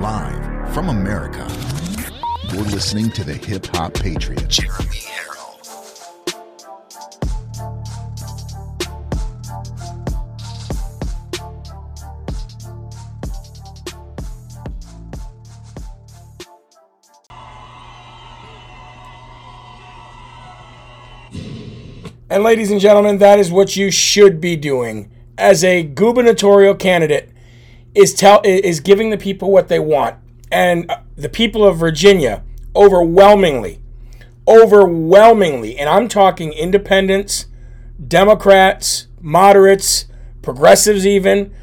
live from America. You're listening to the Hip Hop Patriot, Jeremy Herrell. And ladies and gentlemen, that is what you should be doing as a gubernatorial candidate is tell is giving the people what they want. And uh, the people of Virginia overwhelmingly overwhelmingly, and I'm talking independents, Democrats, moderates, progressives even,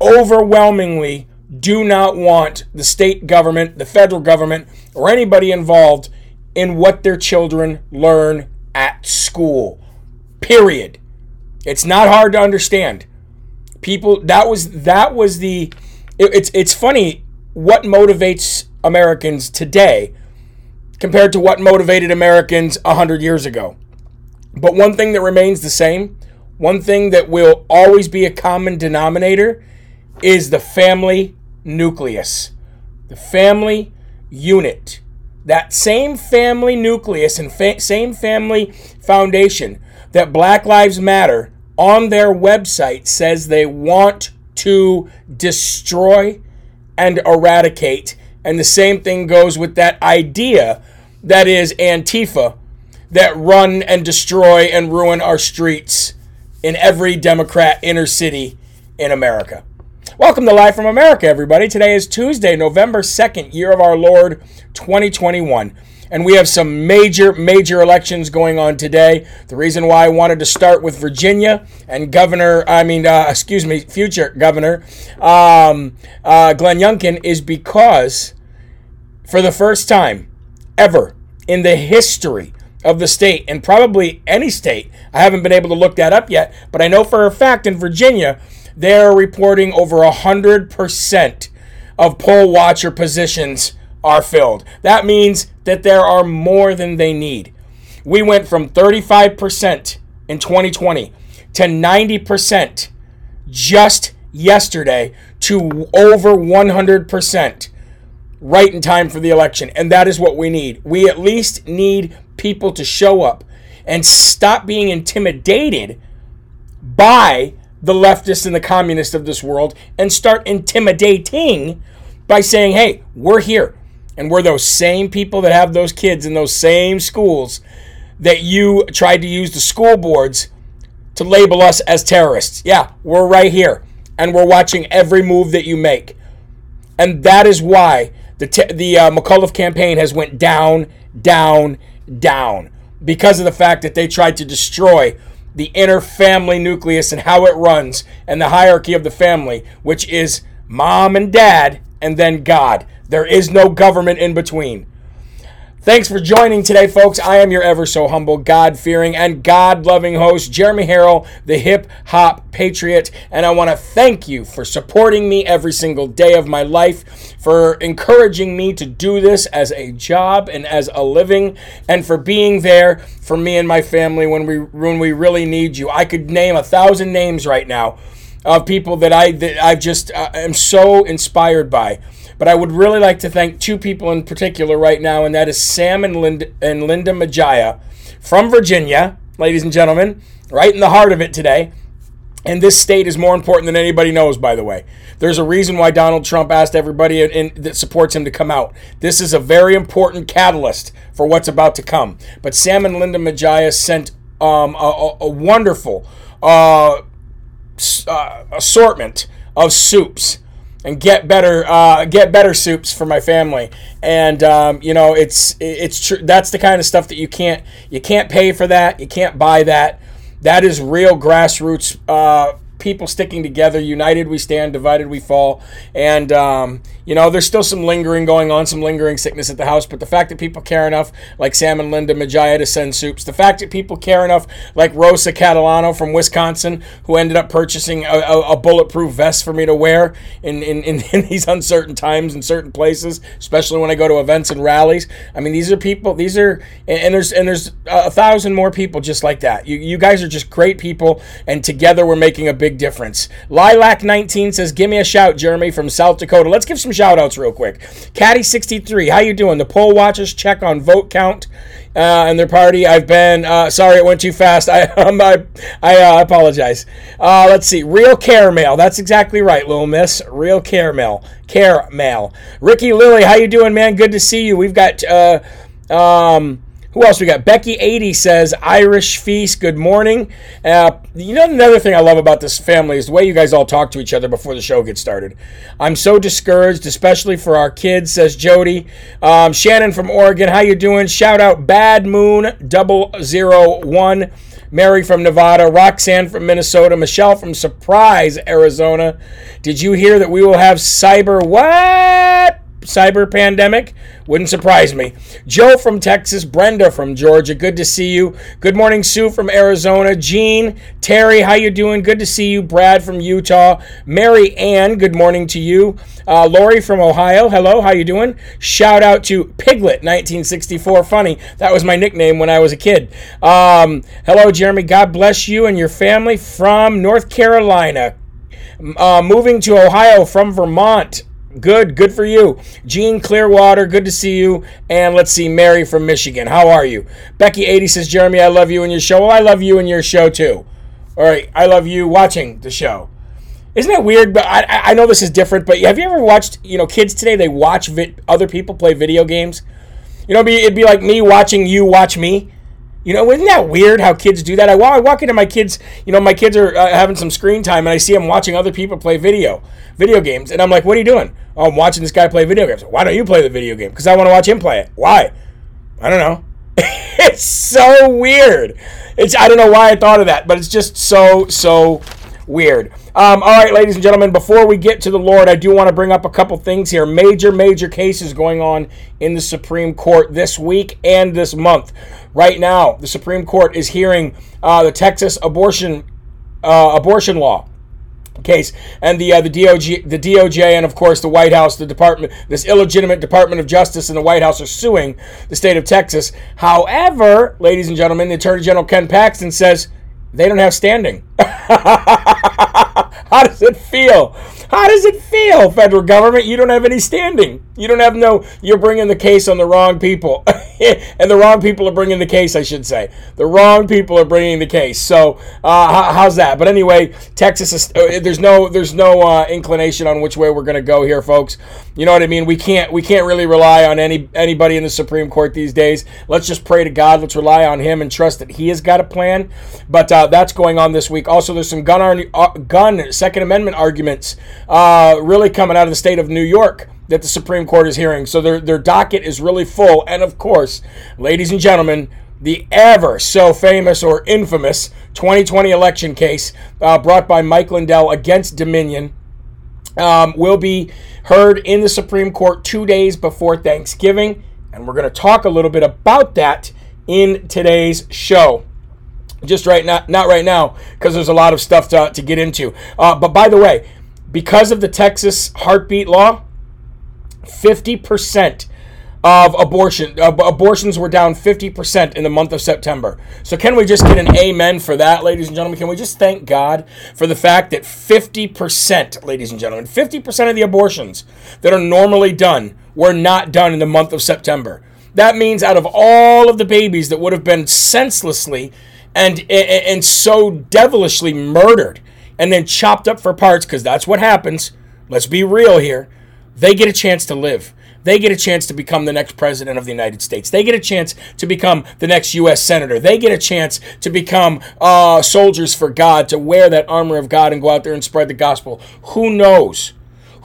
overwhelmingly do not want the state government, the federal government, or anybody involved in what their children learn at school. Period. It's not hard to understand. People that was that was the it, it's it's funny what motivates Americans today compared to what motivated Americans 100 years ago. But one thing that remains the same, one thing that will always be a common denominator is the family nucleus. The family unit. That same family nucleus and fa- same family foundation that Black Lives Matter on their website says they want to destroy and eradicate. And the same thing goes with that idea that is Antifa that run and destroy and ruin our streets in every Democrat inner city in America. Welcome to Live from America, everybody. Today is Tuesday, November 2nd, year of our Lord 2021 and we have some major, major elections going on today. The reason why I wanted to start with Virginia and Governor, I mean, uh, excuse me, future Governor um, uh, Glenn Youngkin is because for the first time ever in the history of the state, and probably any state, I haven't been able to look that up yet, but I know for a fact in Virginia, they're reporting over 100% of poll watcher positions are filled. That means that there are more than they need. We went from 35% in 2020 to 90% just yesterday to over 100% right in time for the election. And that is what we need. We at least need people to show up and stop being intimidated by the leftists and the communists of this world and start intimidating by saying, hey, we're here. And we're those same people that have those kids in those same schools that you tried to use the school boards to label us as terrorists. Yeah, we're right here. And we're watching every move that you make. And that is why the, te- the uh, campaign has went down, down, down. Because of the fact that they tried to destroy the inner family nucleus and how it runs and the hierarchy of the family, which is mom and dad and then God. There is no government in between. Thanks for joining today, folks. I am your ever so humble, God fearing, and God loving host, Jeremy Herrell, the hip hop patriot. And I want to thank you for supporting me every single day of my life, for encouraging me to do this as a job and as a living, and for being there for me and my family when we when we really need you. I could name a thousand names right now of people that I that I just uh, am so inspired by. But I would really like to thank two people in particular right now, and that is Sam and Linda, and Linda Majaya from Virginia, ladies and gentlemen, right in the heart of it today. And this state is more important than anybody knows, by the way. There's a reason why Donald Trump asked everybody in, in, that supports him to come out. This is a very important catalyst for what's about to come. But Sam and Linda Majaya sent um, a, a, wonderful uh, uh, assortment of soups and get better uh, get better soups for my family. And um, you know it's it's true that's the kind of stuff that you can't you can't pay for that. You can't buy that. That is real grassroots uh, people sticking together. United we stand, divided we fall. And, um, you know, there's still some lingering going on, some lingering sickness at the house. But the fact that people care enough, like Sam and Linda Majaya, to send soups, the fact that people care enough, like Rosa Catalano from Wisconsin, who ended up purchasing a, a, a bulletproof vest for me to wear in, in, in, in these uncertain times in certain places, especially when I go to events and rallies. I mean, these are people, these are, and, and there's, and there's a thousand more people just like that. You, you guys are just great people. And together we're making a big big difference. Lilac19 says, Give me a shout, Jeremy, from South Dakota. Let's give some shout outs real quick. Caddy63, how you doing? The poll watchers check on vote count uh, and their party. I've been uh, sorry it went too fast. I um, I, I uh, apologize. Uh, let's see. Real caramel. That's exactly right, little miss. Real caramel. Caramel. Ricky Lilly, how you doing, man? Good to see you. We've got uh, um, who else we got? Becky80 says, Irish Feast, good morning. Uh, you know, another thing I love about this family is the way you guys all talk to each other before the show gets started. I'm so discouraged, especially for our kids, says Jody. Um, Shannon from Oregon, how you doing? Shout out Bad Moon 001. Mary from Nevada, Roxanne from Minnesota, Michelle from Surprise, Arizona. Did you hear that we will have cyber what? Cyber pandemic. Wouldn't surprise me. Joe from Texas, Brenda from Georgia. Good to see you. Good morning, Sue from Arizona. Jean, Terry, how you doing? Good to see you. Brad from Utah. Mary Ann, good morning to you. Uh, Lori from Ohio, hello, how you doing? Shout out to Piglet 1964. Funny, that was my nickname when I was a kid. Um, hello, Jeremy. God bless you and your family from North Carolina. Uh, moving to Ohio from Vermont. Good, good for you. Gene Clearwater, good to see you. And let's see, Mary from Michigan. How are you? Becky80 says, Jeremy, I love you and your show. Well, I love you and your show too. All right, I love you watching the show. Isn't that weird? But I, I know this is different. But have you ever watched? You know, kids today they watch vi- other people play video games. You know, it'd be, it'd be like me watching you watch me. You know, isn't that weird how kids do that? I, I walk into my kids, you know, my kids are uh, having some screen time and I see them watching other people play video, video games. And I'm like, what are you doing? Oh, I'm watching this guy play video games. Why don't you play the video game? Because I want to watch him play it. Why? I don't know. it's so weird. It's I don't know why I thought of that, but it's just so, so weird. Um, all right, ladies and gentlemen, before we get to the Lord, I do want to bring up a couple things here. Major, major cases going on in the Supreme Court this week and this month. Right now, the Supreme Court is hearing uh, the Texas abortion uh, abortion law case and the uh, the DOJ the DOJ and of course the White House the department this illegitimate Department of Justice and the White House are suing the state of Texas. However, ladies and gentlemen, the Attorney General Ken Paxton says they don't have standing. How does it feel? How does it feel, federal government? You don't have any standing. You don't have no, you're bringing the case on the wrong people. and the wrong people are bringing the case, I should say. The wrong people are bringing the case. So, uh, how's that? But anyway, Texas is, uh, there's no, there's no uh, inclination on which way we're going to go here, folks. You know what I mean? We can't, we can't really rely on any, anybody in the Supreme Court these days. Let's just pray to God. Let's rely on Him and trust that He has got a plan. But uh, that's going on this week. Also, there's some gun, uh, gun Second Amendment arguments uh, really coming out of the state of New York that the Supreme Court is hearing. So their, their docket is really full. And of course, ladies and gentlemen, the ever so famous or infamous 2020 election case uh, brought by Mike Lindell against Dominion um, will be heard in the Supreme Court two days before Thanksgiving. And we're going to talk a little bit about that in today's show just right now, not right now, because there's a lot of stuff to, to get into. Uh, but by the way, because of the Texas heartbeat law, 50% of abortion uh, abortions were down 50% in the month of September. So can we just get an amen for that, ladies and gentlemen? Can we just thank God for the fact that 50%, ladies and gentlemen, 50% of the abortions that are normally done were not done in the month of September. That means out of all of the babies that would have been senselessly and and, and so devilishly murdered and then chopped up for parts because that's what happens. Let's be real here they get a chance to live. They get a chance to become the next president of the United States. They get a chance to become the next U.S. senator. They get a chance to become uh, soldiers for God, to wear that armor of God and go out there and spread the gospel. Who knows?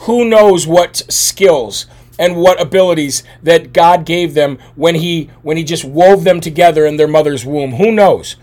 Who knows what skills and what abilities that God gave them when He when He just wove them together in their mother's womb? Who knows?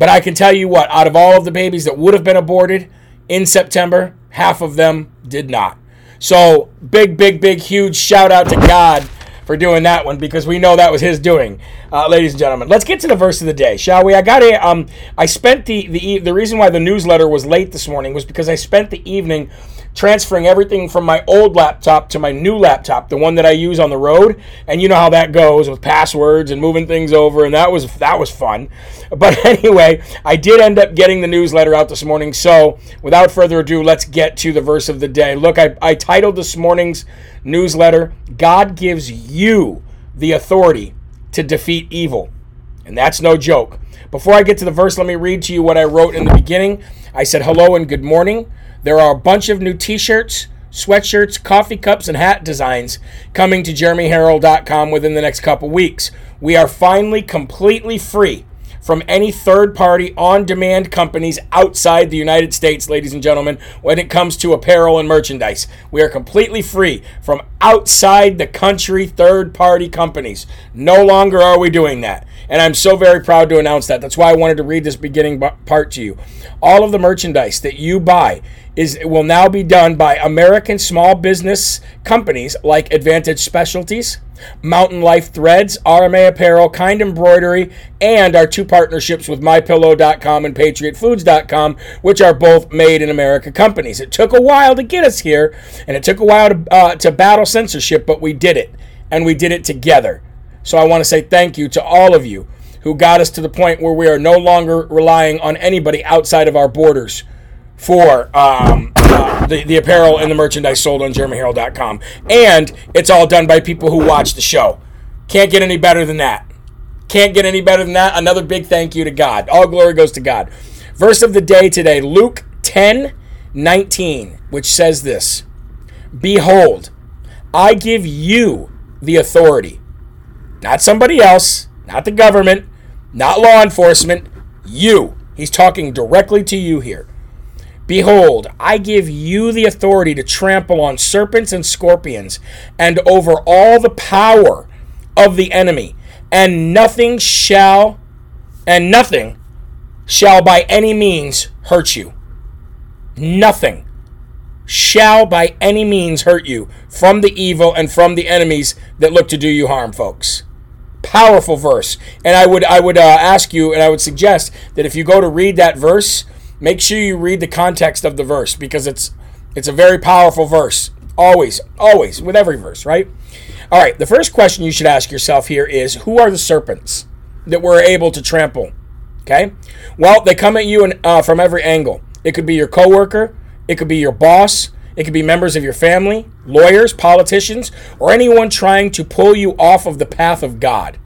But I can tell you what: out of all of the babies that would have been aborted in September, half of them did not. So big, big, big, huge shout out to God for doing that one because we know that was His doing, uh, ladies and gentlemen. Let's get to the verse of the day, shall we? I got a um, I spent the the the reason why the newsletter was late this morning was because I spent the evening transferring everything from my old laptop to my new laptop, the one that I use on the road. And you know how that goes with passwords and moving things over, and that was that was fun. But anyway, I did end up getting the newsletter out this morning. So without further ado, let's get to the verse of the day. Look, I, I titled this morning's newsletter, God gives you the authority to defeat evil. And that's no joke. Before I get to the verse, let me read to you what I wrote in the beginning. I said hello and good morning. There are a bunch of new t shirts, sweatshirts, coffee cups, and hat designs coming to jeremyherrell.com within the next couple weeks. We are finally completely free from any third party on demand companies outside the United States, ladies and gentlemen, when it comes to apparel and merchandise. We are completely free from outside the country third party companies. No longer are we doing that. And I'm so very proud to announce that. That's why I wanted to read this beginning part to you. All of the merchandise that you buy is will now be done by American small business companies like Advantage Specialties, Mountain Life Threads, RMA Apparel, Kind Embroidery, and our two partnerships with MyPillow.com and PatriotFoods.com, which are both made in America companies. It took a while to get us here, and it took a while to, uh, to battle censorship, but we did it, and we did it together. So I want to say thank you to all of you who got us to the point where we are no longer relying on anybody outside of our borders for um, uh, the, the apparel and the merchandise sold on jeremyherrell.com. And it's all done by people who watch the show. Can't get any better than that. Can't get any better than that. Another big thank you to God. All glory goes to God. Verse of the day today, Luke 10 19, which says this Behold, I give you the authority, not somebody else, not the government, not law enforcement, you. He's talking directly to you here Behold, I give you the authority to trample on serpents and scorpions, and over all the power of the enemy, and nothing shall, and nothing shall by any means hurt you. Nothing shall by any means hurt you from the evil and from the enemies that look to do you harm, folks. Powerful verse, and I would I would uh, ask you, and I would suggest that if you go to read that verse make sure you read the context of the verse because it's it's a very powerful verse. Always, always, with every verse, right? All right, the first question you should ask yourself here is who are the serpents that we're able to trample? Okay? Well, they come at you in, uh, from every angle. It could be your coworker, it could be your boss, it could be members of your family, lawyers, politicians, or anyone trying to pull you off of the path of God.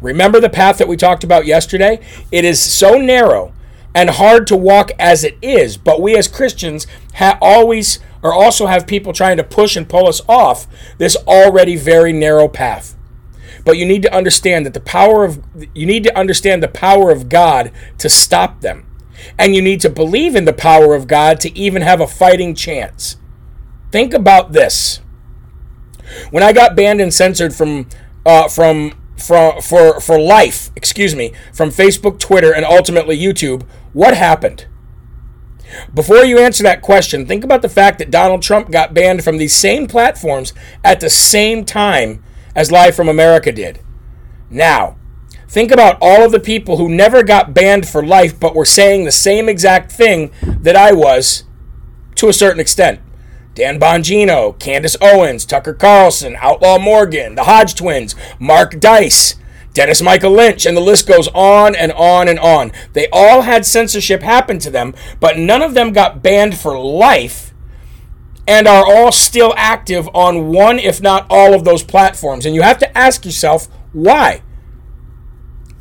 Remember the path that we talked about yesterday? It is so narrow and hard to walk as it is. But we as Christians always or also have people trying to push and pull us off this already very narrow path. But you need to understand that the power of you need to understand the power of God to stop them. And you need to believe in the power of God to even have a fighting chance. Think about this. When I got banned and censored from uh, from for, for, for life, excuse me, from Facebook, Twitter, and ultimately YouTube, what happened? Before you answer that question, think about the fact that Donald Trump got banned from these same platforms at the same time as Live from America did. Now, think about all of the people who never got banned for life but were saying the same exact thing that I was to a certain extent. Dan Bongino, Candace Owens, Tucker Carlson, Outlaw Morgan, the Hodge twins, Mark Dice, Dennis Michael Lynch, and the list goes on and on and on. They all had censorship happen to them, but none of them got banned for life and are all still active on one, if not all, of those platforms. And you have to ask yourself, why?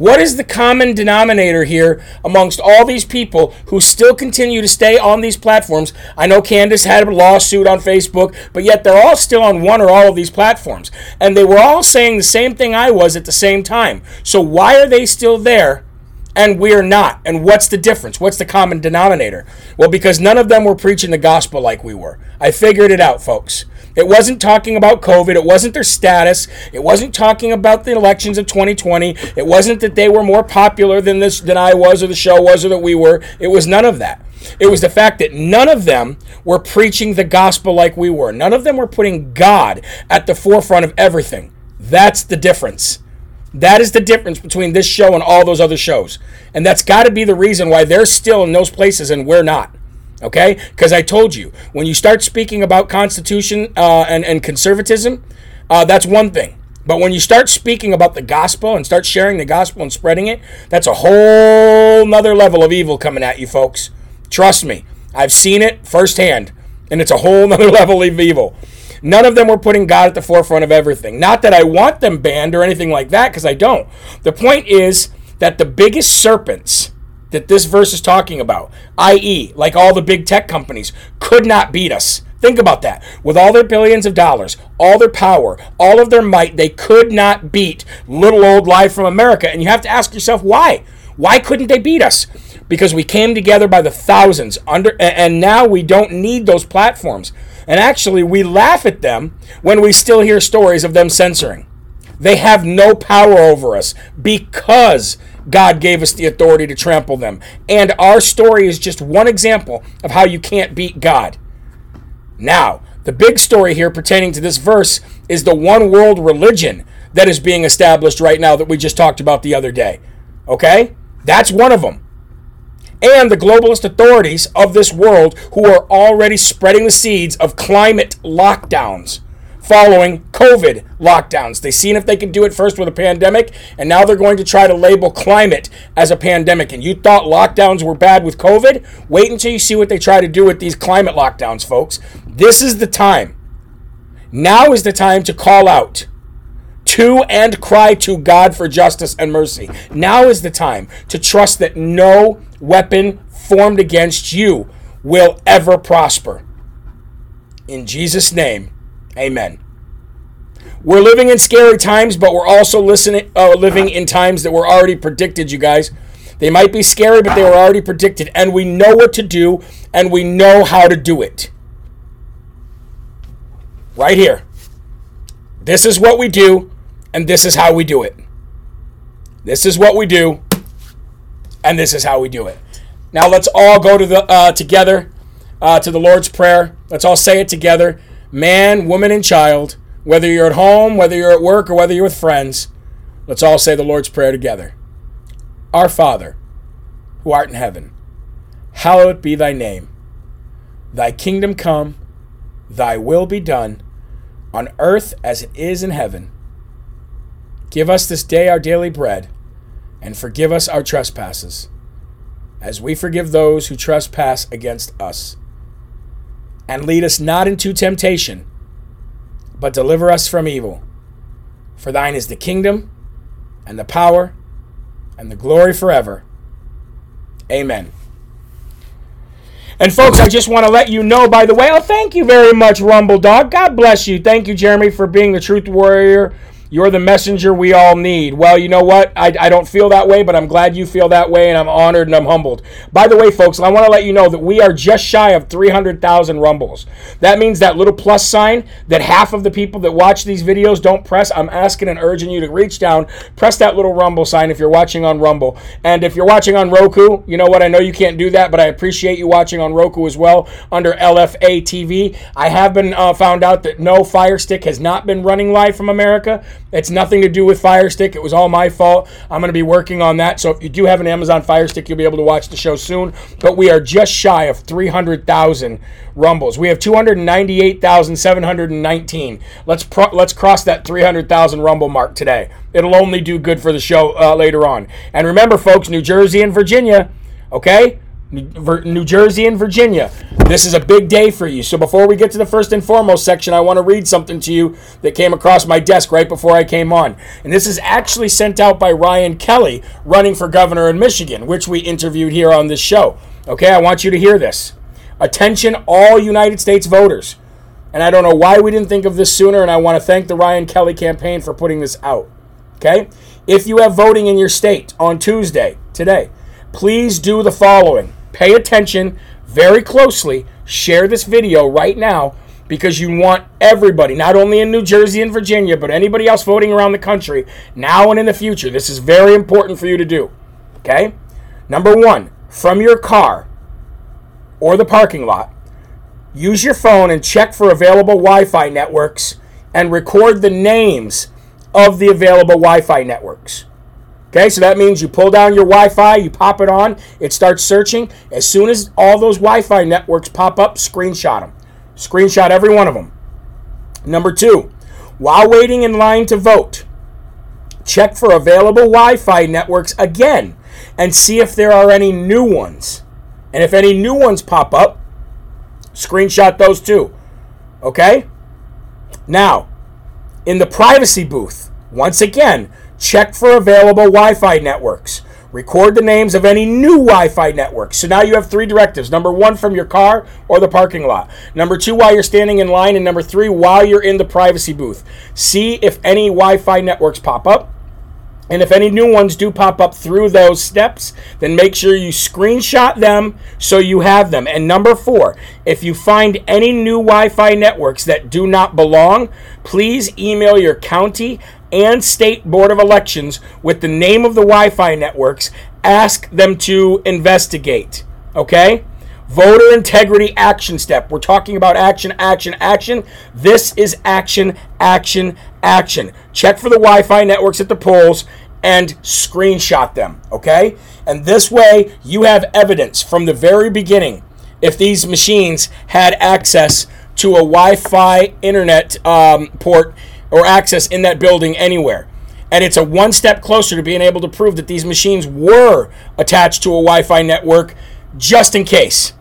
What is the common denominator here amongst all these people who still continue to stay on these platforms? I know Candace had a lawsuit on Facebook, but yet they're all still on one or all of these platforms. And they were all saying the same thing I was at the same time. So why are they still there? and we're not. And what's the difference? What's the common denominator? Well, because none of them were preaching the gospel like we were. I figured it out, folks. It wasn't talking about COVID. It wasn't their status. It wasn't talking about the elections of 2020. It wasn't that they were more popular than this than I was or the show was or that we were. It was none of that. It was the fact that none of them were preaching the gospel like we were. None of them were putting God at the forefront of everything. That's the difference. That is the difference between this show and all those other shows. And that's got to be the reason why they're still in those places and we're not. Okay? Because I told you, when you start speaking about Constitution uh, and, and conservatism, uh, that's one thing. But when you start speaking about the gospel and start sharing the gospel and spreading it, that's a whole nother level of evil coming at you, folks. Trust me, I've seen it firsthand, and it's a whole nother level of evil. None of them were putting God at the forefront of everything. Not that I want them banned or anything like that, because I don't. The point is that the biggest serpents that this verse is talking about, i.e., like all the big tech companies, could not beat us. Think about that. With all their billions of dollars, all their power, all of their might, they could not beat little old Live from America. And you have to ask yourself why? Why couldn't they beat us? Because we came together by the thousands under and now we don't need those platforms. And actually we laugh at them when we still hear stories of them censoring. They have no power over us because God gave us the authority to trample them. And our story is just one example of how you can't beat God. Now, the big story here pertaining to this verse is the one world religion that is being established right now that we just talked about the other day. Okay? That's one of them. And the globalist authorities of this world who are already spreading the seeds of climate lockdowns following COVID lockdowns. They seen if they could do it first with a pandemic, and now they're going to try to label climate as a pandemic. And you thought lockdowns were bad with COVID? Wait until you see what they try to do with these climate lockdowns, folks. This is the time. Now is the time to call out to and cry to God for justice and mercy. Now is the time to trust that no weapon formed against you will ever prosper. In Jesus' name, Amen. We're living in scary times, but we're also listening, uh, living in times that were already predicted, you guys. They might be scary, but they were already predicted, and we know what to do, and we know how to do it. Right here. This is what we do, and this is how we do it. This is what we do, and this is how we do it. Now let's all go to the uh, together uh, to the Lord's prayer. Let's all say it together man, woman, and child, whether you're at home, whether you're at work, or whether you're with friends, let's all say the Lord's Prayer together. Our Father, who art in heaven, hallowed be thy name. Thy kingdom come, thy will be done, on earth as it is in heaven. Give us this day our daily bread, and forgive us our trespasses, as we forgive those who trespass against us and lead us not into temptation, but deliver us from evil. For thine is the kingdom, and the power, and the glory forever. Amen. And folks, I just want to let you know, by the way, oh, thank you very much, Rumble Dog. God bless you. Thank you, Jeremy, for being the truth warrior you're the messenger we all need. Well, you know what? I, I don't feel that way, but I'm glad you feel that way, and I'm honored and I'm humbled. By the way, folks, I want to let you know that we are just shy of 300,000 rumbles. That means that little plus sign that half of the people that watch these videos don't press. I'm asking and urging you to reach down, press that little rumble sign if you're watching on Rumble. And if you're watching on Roku, you know what? I know you can't do that, but I appreciate you watching on Roku as well under LFA TV. I have been uh, found out that no Fire Stick has not been running live from America. It's nothing to do with Fire Stick. It was all my fault. I'm going to be working on that. So if you do have an Amazon Fire Stick, you'll be able to watch the show soon. But we are just shy of 300,000 rumbles. We have 298,719. Let's pro- let's cross that 300,000 rumble mark today. It'll only do good for the show uh, later on. And remember, folks, New Jersey and Virginia, okay? New Jersey and Virginia. This is a big day for you. So before we get to the first and foremost section, I want to read something to you that came across my desk right before I came on. And this is actually sent out by Ryan Kelley, running for governor in Michigan, which we interviewed here on this show. Okay, I want you to hear this. Attention, all United States voters. And I don't know why we didn't think of this sooner, and I want to thank the Ryan Kelley campaign for putting this out. Okay? If you have voting in your state on Tuesday, today, please do the following pay attention very closely. Share this video right now because you want everybody, not only in New Jersey and Virginia, but anybody else voting around the country, now and in the future. This is very important for you to do. Okay? Number one, from your car or the parking lot, use your phone and check for available Wi Fi networks and record the names of the available Wi Fi networks. Okay, so that means you pull down your Wi Fi, you pop it on, it starts searching. As soon as all those Wi Fi networks pop up, screenshot them. Screenshot every one of them. Number two, while waiting in line to vote, check for available Wi Fi networks again and see if there are any new ones. And if any new ones pop up, screenshot those too. Okay? Now, in the privacy booth, once again, check for available Wi Fi networks. Record the names of any new Wi Fi networks. So now you have three directives number one, from your car or the parking lot. Number two, while you're standing in line. And number three, while you're in the privacy booth. See if any Wi Fi networks pop up. And if any new ones do pop up through those steps, then make sure you screenshot them so you have them. And number four, if you find any new Wi Fi networks that do not belong, please email your county and state board of elections with the name of the Wi Fi networks. Ask them to investigate. Okay? Voter integrity action step. We're talking about action, action, action. This is action, action, action. Check for the Wi Fi networks at the polls and screenshot them, okay? And this way, you have evidence from the very beginning if these machines had access to a Wi Fi internet um, port or access in that building anywhere. And it's a one step closer to being able to prove that these machines were attached to a Wi Fi network just in case.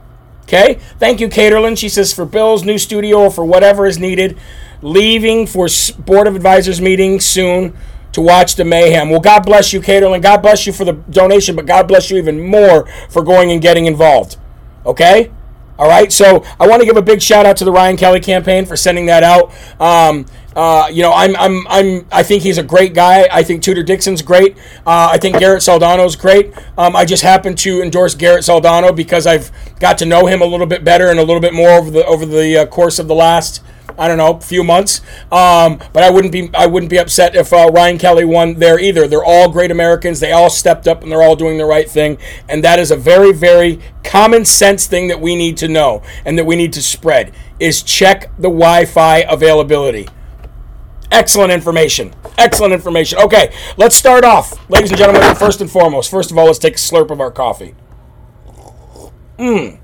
Okay? Thank you, Caterlin. She says for Bill's new studio or for whatever is needed. Leaving for Board of Advisors meeting soon to watch the mayhem. Well, God bless you, Caterlin. God bless you for the donation, but God bless you even more for going and getting involved. Okay? All right, so I want to give a big shout out to the Ryan Kelley campaign for sending that out. Um, uh, you know, I'm, I'm, I'm, I think he's a great guy. I think Tudor Dixon's great. Uh, I think Garrett Soldano's great. Um, I just happen to endorse Garrett Soldano because I've got to know him a little bit better and a little bit more over the over the uh, course of the last I don't know, few months. Um, but I wouldn't be I wouldn't be upset if uh, Ryan Kelley won there either. They're all great Americans. They all stepped up and they're all doing the right thing. And that is a very very common sense thing that we need to know and that we need to spread is check the Wi-Fi availability. Excellent information. Excellent information. Okay, let's start off, ladies and gentlemen. First and foremost, first of all, let's take a slurp of our coffee. Mmm.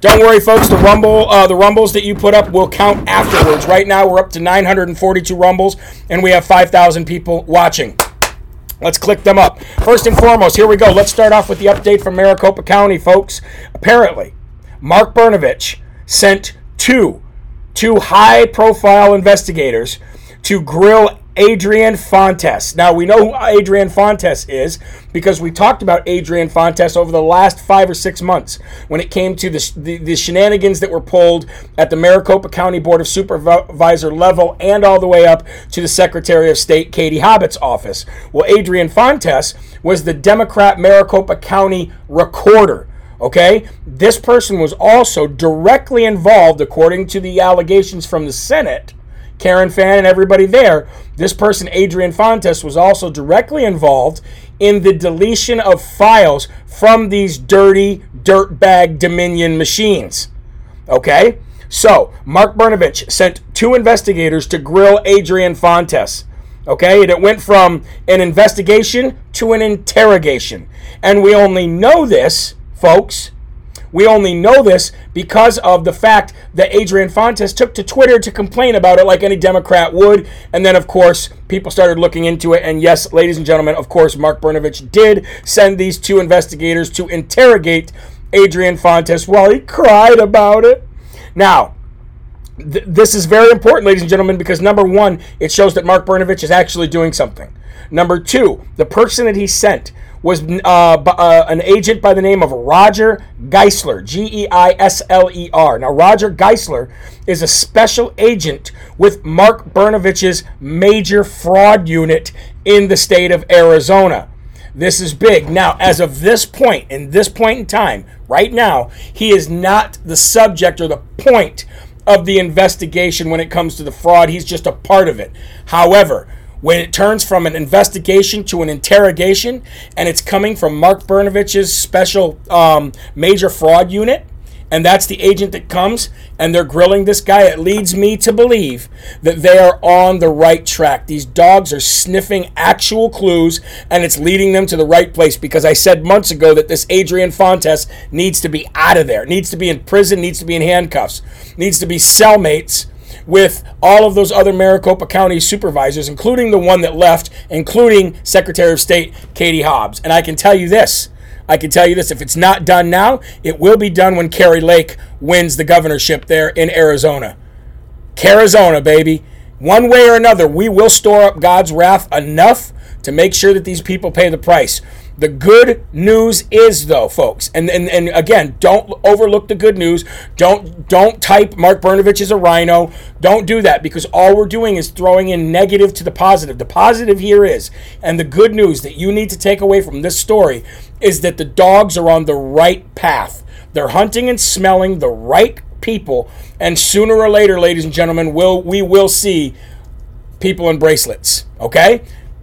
Don't worry, folks. The rumble, uh, the rumbles that you put up will count afterwards. Right now, we're up to 942 rumbles, and we have 5,000 people watching. Let's click them up. First and foremost, here we go. Let's start off with the update from Maricopa County, folks. Apparently, Mark Brnovich sent two, two high-profile investigators to grill Adrian Fontes. Now, we know who Adrian Fontes is because we talked about Adrian Fontes over the last five or six months when it came to the, the, the, shenanigans that were pulled at the Maricopa County Board of Supervisor level and all the way up to the Secretary of State, Katie Hobbs's office. Well, Adrian Fontes was the Democrat Maricopa County recorder. Okay? This person was also directly involved, according to the allegations from the Senate Karen Fann and everybody there. This person, Adrian Fontes, was also directly involved in the deletion of files from these dirty dirtbag Dominion machines. Okay? So, Mark Brnovich sent two investigators to grill Adrian Fontes. Okay? And it went from an investigation to an interrogation. And we only know this, folks, we only know this because of the fact that Adrian Fontes took to Twitter to complain about it like any Democrat would. And then, of course, people started looking into it. And yes, ladies and gentlemen, of course, Mark Brnovich did send these two investigators to interrogate Adrian Fontes while he cried about it. Now, th- this is very important, ladies and gentlemen, because number one, it shows that Mark Brnovich is actually doing something. Number two, the person that he sent was uh, uh, an agent by the name of Roger Geisler, G E I S L E R. Now, Roger Geisler is a special agent with Mark Brnovich's major fraud unit in the state of Arizona. This is big. Now, as of this point, in this point in time, right now, he is not the subject or the point of the investigation when it comes to the fraud. He's just a part of it. However, when it turns from an investigation to an interrogation and it's coming from Mark Brnovich's special um, major fraud unit and that's the agent that comes and they're grilling this guy, it leads me to believe that they are on the right track. These dogs are sniffing actual clues and it's leading them to the right place because I said months ago that this Adrian Fontes needs to be out of there, needs to be in prison, needs to be in handcuffs, needs to be cellmates with all of those other Maricopa County supervisors, including the one that left, including Secretary of State Katie Hobbs. And I can tell you this I can tell you this if it's not done now, it will be done when Kari Lake wins the governorship there in Arizona. Arizona, baby. One way or another, we will store up God's wrath enough to make sure that these people pay the price. The good news is though, folks, and, and and again, don't overlook the good news. Don't don't type Mark Brnovich is a RINO. Don't do that because all we're doing is throwing in negative to the positive. The positive here is, and the good news that you need to take away from this story is that the dogs are on the right path. They're hunting and smelling the right people, and sooner or later, ladies and gentlemen, will we will see people in bracelets. Okay?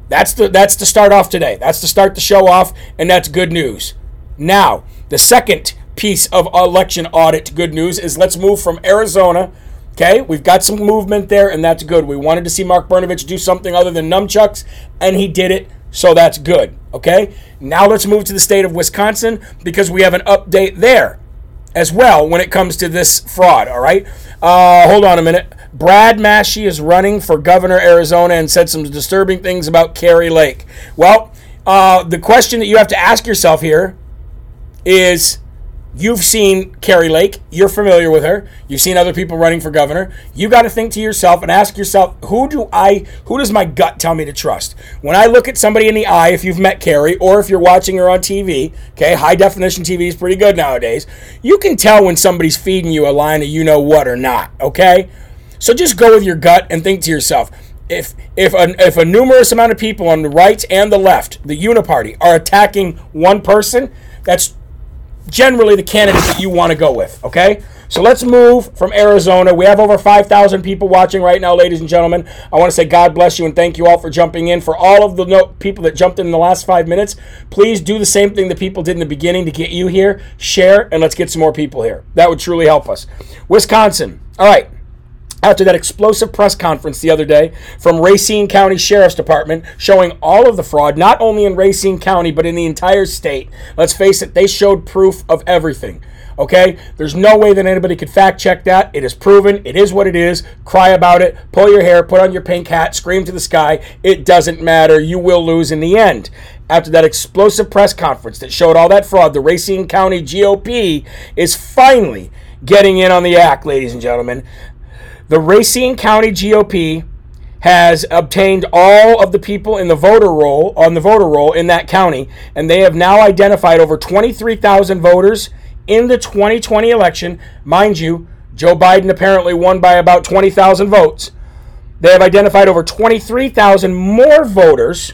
That's the that's to start off today. That's to start the show off, and that's good news. Now, the second piece of election audit good news is let's move from Arizona. Okay, we've got some movement there, and that's good. We wanted to see Mark Brnovich do something other than nunchucks, and he did it, so that's good. Okay, now let's move to the state of Wisconsin because we have an update there as well when it comes to this fraud. All right, uh, hold on a minute. Brad Massey is running for governor Arizona and said some disturbing things about Kari Lake. Well, uh, the question that you have to ask yourself here is you've seen Kari Lake, you're familiar with her, you've seen other people running for governor. You got to think to yourself and ask yourself, who do I who does my gut tell me to trust? When I look at somebody in the eye, if you've met Kari or if you're watching her on TV, okay, high definition TV is pretty good nowadays. You can tell when somebody's feeding you a line of you know what or not, okay? So just go with your gut and think to yourself, if if a, if a numerous amount of people on the right and the left, the uniparty, are attacking one person, that's generally the candidate that you want to go with. Okay. So let's move from Arizona. We have over 5,000 people watching right now, ladies and gentlemen. I want to say God bless you and thank you all for jumping in. For all of the no- people that jumped in, in the last five minutes, please do the same thing that people did in the beginning to get you here. Share and let's get some more people here. That would truly help us. Wisconsin. All right after that explosive press conference the other day from Racine County Sheriff's Department showing all of the fraud, not only in Racine County, but in the entire state. Let's face it, they showed proof of everything. Okay? There's no way that anybody could fact check that. It is proven. It is what it is. Cry about it. Pull your hair. Put on your pink hat. Scream to the sky. It doesn't matter. You will lose in the end. After that explosive press conference that showed all that fraud, the Racine County GOP is finally getting in on the act, ladies and gentlemen. The Racine County GOP has obtained all of the people in the voter roll on the voter roll in that county, and they have now identified over 23,000 voters in the 2020 election. Mind you, Joe Biden apparently won by about 20,000 votes. They have identified over 23,000 more voters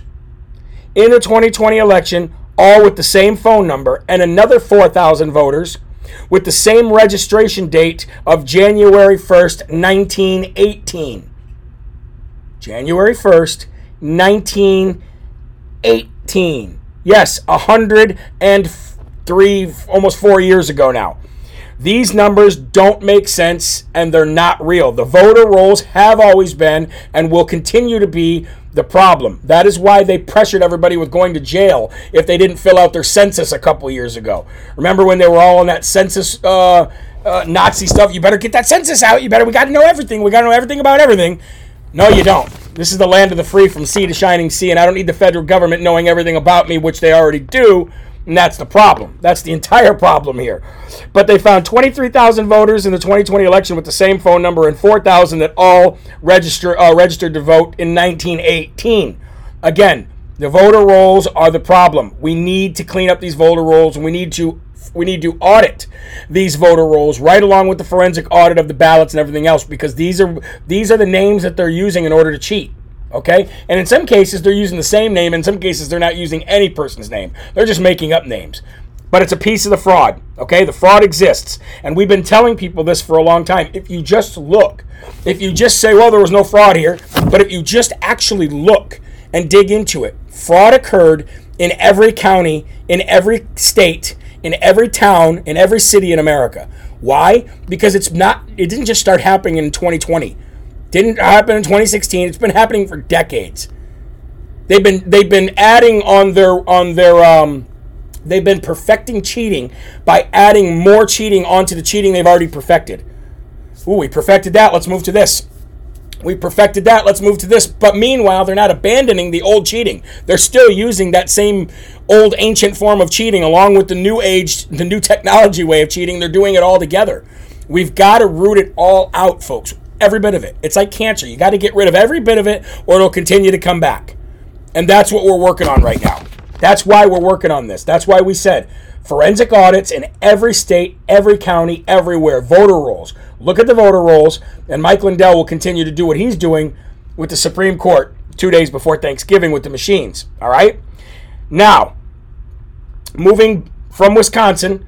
in the 2020 election, all with the same phone number, and another 4,000 voters with the same registration date of January 1st, 1918. January 1st, 1918. Yes, 103, almost four years ago now. These numbers don't make sense and they're not real. The voter rolls have always been and will continue to be the problem. That is why they pressured everybody with going to jail if they didn't fill out their census a couple years ago. Remember when they were all on that census uh, uh, Nazi stuff? You better get that census out. You better, we got to know everything. We got to know everything about everything. No, you don't. This is the land of the free from sea to shining sea, and I don't need the federal government knowing everything about me, which they already do. And that's the problem. That's the entire problem here. But they found 23,000 voters in the 2020 election with the same phone number and 4,000 that all register, uh, registered to vote in 1918. Again, the voter rolls are the problem. We need to clean up these voter rolls we need to we need to audit these voter rolls right along with the forensic audit of the ballots and everything else because these are these are the names that they're using in order to cheat. Okay? And in some cases, they're using the same name. In some cases, they're not using any person's name. They're just making up names. But it's a piece of the fraud. Okay? The fraud exists. And we've been telling people this for a long time. If you just look, if you just say, well, there was no fraud here, but if you just actually look and dig into it, fraud occurred in every county, in every state, in every town, in every city in America. Why? Because it's not. It didn't just start happening in 2020. Didn't happen in 2016. It's been happening for decades. They've been they've been adding on their on their um, they've been perfecting cheating by adding more cheating onto the cheating they've already perfected. Ooh, we perfected that. Let's move to this. We perfected that. Let's move to this. But meanwhile, they're not abandoning the old cheating. They're still using that same old ancient form of cheating along with the new age, the new technology way of cheating. They're doing it all together. We've got to root it all out, folks. Every bit of it. It's like cancer. You got to get rid of every bit of it or it'll continue to come back. And that's what we're working on right now. That's why we're working on this. That's why we said forensic audits in every state, every county, everywhere, voter rolls. Look at the voter rolls, and Mike Lindell will continue to do what he's doing with the Supreme Court two days before Thanksgiving with the machines. All right? Now, moving from Wisconsin,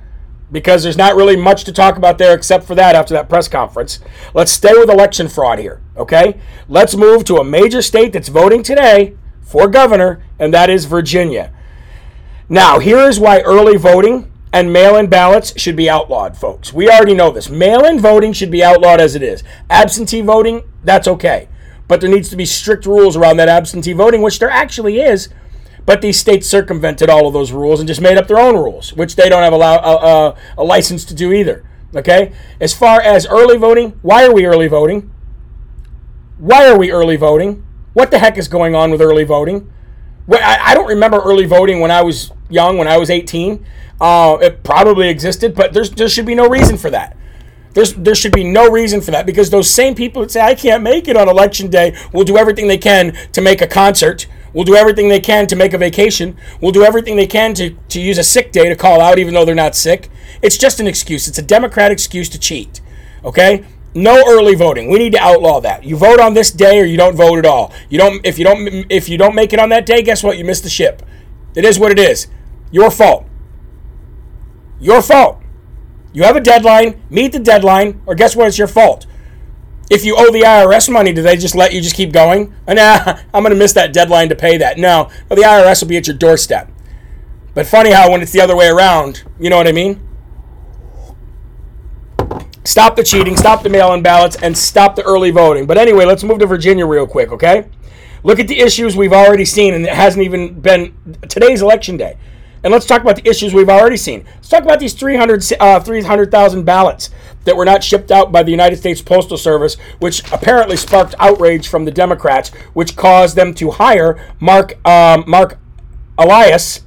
because there's not really much to talk about there except for that after that press conference. Let's stay with election fraud here, okay? Let's move to a major state that's voting today for governor, and that is Virginia. Now, here is why early voting and mail in ballots should be outlawed, folks. We already know this. Mail in voting should be outlawed as it is. Absentee voting, that's okay. But there needs to be strict rules around that absentee voting, which there actually is. But these states circumvented all of those rules and just made up their own rules, which they don't have uh, uh, a license to do either. Okay? As far as early voting, why are we early voting? Why are we early voting? What the heck is going on with early voting? I, don't remember early voting when I was young, when I was 18. Uh, it probably existed, but there's, there should be no reason for that. There's, there should be no reason for that because those same people that say, I can't make it on election day will do everything they can to make a concert, will do everything they can to make a vacation, will do everything they can to, to use a sick day to call out even though they're not sick. It's just an excuse. It's a Democrat excuse to cheat. Okay? No early voting. We need to outlaw that. You vote on this day or you don't vote at all. You don't if you don't if you don't make it on that day, guess what? You missed the ship. It is what it is. Your fault. Your fault. You have a deadline, meet the deadline, or guess what? It's your fault. If you owe the IRS money, do they just let you just keep going? Nah, I'm going to miss that deadline to pay that. No, well, the IRS will be at your doorstep. But funny how when it's the other way around, you know what I mean? Stop the cheating, stop the mail in ballots, and stop the early voting. But anyway, let's move to Virginia real quick, okay? Look at the issues we've already seen, and it hasn't even been today's election day. And let's talk about the issues we've already seen. Let's talk about these 300 uh, 300,000 ballots that were not shipped out by the United States Postal Service, which apparently sparked outrage from the Democrats, which caused them to hire Marc um, Marc Elias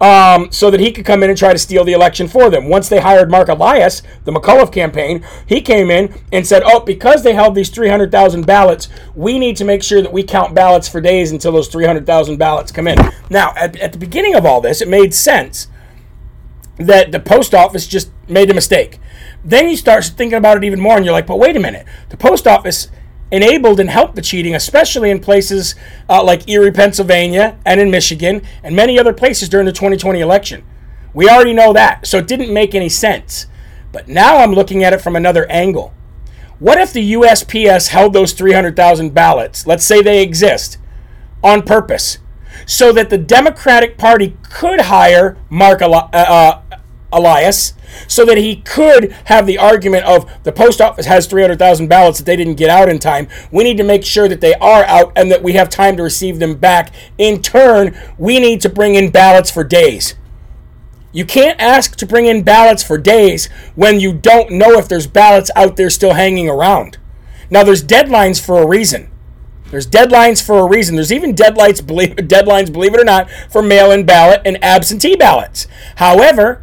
um, so that he could come in and try to steal the election for them. Once they hired Marc Elias, the McAuliffe campaign, he came in and said, Oh, because they held these 300,000 ballots, we need to make sure that we count ballots for days until those 300,000 ballots come in. Now, at, at the beginning of all this, it made sense that the post office just made a mistake. Then you start thinking about it even more, and you're like, But wait a minute. The post office enabled and helped the cheating, especially in places uh, like Erie, Pennsylvania, and in Michigan, and many other places during the 2020 election. We already know that, so it didn't make any sense. But now I'm looking at it from another angle. What if the USPS held those 300,000 ballots, let's say they exist, on purpose, so that the Democratic Party could hire Marc uh, uh, Elias so that he could have the argument of the post office has 300,000 ballots that they didn't get out in time. We need to make sure that they are out and that we have time to receive them back. In turn, we need to bring in ballots for days. You can't ask to bring in ballots for days when you don't know if there's ballots out there still hanging around. Now, there's deadlines for a reason. There's deadlines for a reason. There's even deadlines, believe, deadlines, believe it or not, for mail-in ballot and absentee ballots. However,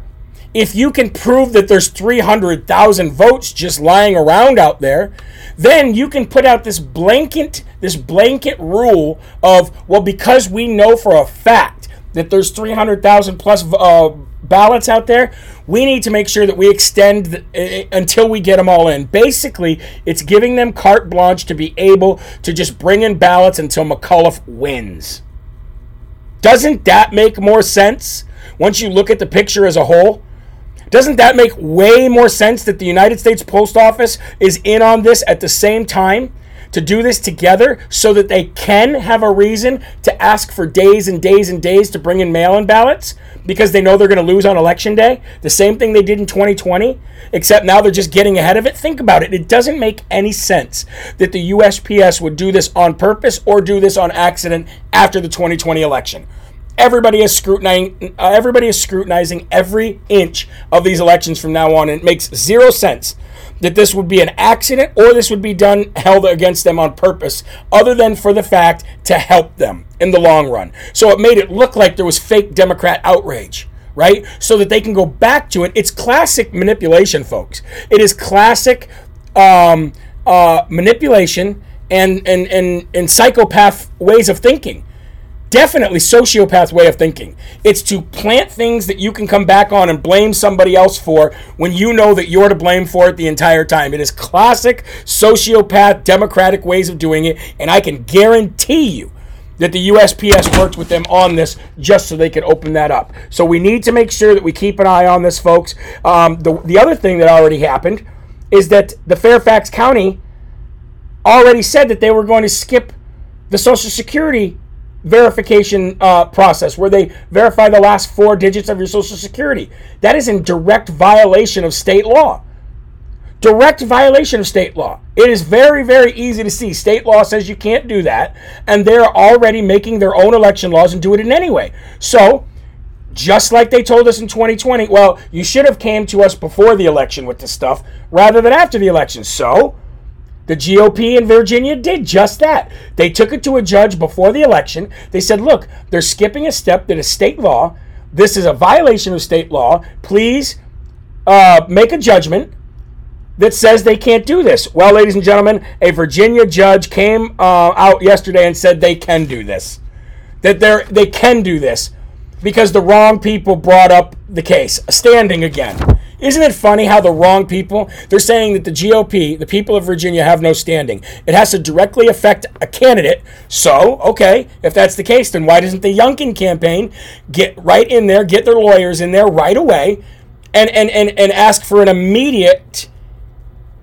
if you can prove that there's 300,000 votes just lying around out there, then you can put out this blanket this blanket rule of well because we know for a fact that there's 300,000 plus uh, ballots out there, we need to make sure that we extend the, uh, until we get them all in. Basically, it's giving them carte blanche to be able to just bring in ballots until McAuliffe wins. Doesn't that make more sense once you look at the picture as a whole? Doesn't that make way more sense that the United States Post Office is in on this at the same time to do this together so that they can have a reason to ask for days and days and days to bring in mail in ballots because they know they're going to lose on election day. The same thing they did in 2020, except now they're just getting ahead of it. Think about it. It doesn't make any sense that the USPS would do this on purpose or do this on accident after the 2020 election. Everybody is scrutinizing. Uh, everybody is scrutinizing every inch of these elections from now on, and it makes zero sense that this would be an accident or this would be done held against them on purpose, other than for the fact to help them in the long run. So it made it look like there was fake Democrat outrage. Right? So that they can go back to it. It's classic manipulation, folks. It is classic um, uh, manipulation and, and, and, and psychopath ways of thinking definitely sociopath way of thinking. It's to plant things that you can come back on and blame somebody else for when you know that you're to blame for it the entire time. It is classic sociopath democratic ways of doing it, and I can guarantee you that the USPS worked with them on this just so they could open that up. So we need to make sure that we keep an eye on this, folks. Um, the, the other thing that already happened is that the Fairfax County already said that they were going to skip the Social Security verification uh, process where they verify the last four digits of your social security. That is in direct violation of state law. Direct violation of state law. It is very, very easy to see. State law says you can't do that, and they're already making their own election laws and doing it in any way. So, just like they told us in 2020, well, you should have came to us before the election with this stuff rather than after the election. So, the GOP in Virginia did just that. They took it to a judge before the election. They said, look, they're skipping a step that is state law. This is a violation of state law. Please uh, make a judgment that says they can't do this. Well, ladies and gentlemen, a Virginia judge came uh, out yesterday and said they can do this. That they they can do this because the wrong people brought up the case, standing again. Isn't it funny how the wrong people, they're saying that the GOP, the people of Virginia, have no standing. It has to directly affect a candidate. So, okay, if that's the case, then why doesn't the Youngkin campaign get right in there, get their lawyers in there right away, and, and, and, and ask for an immediate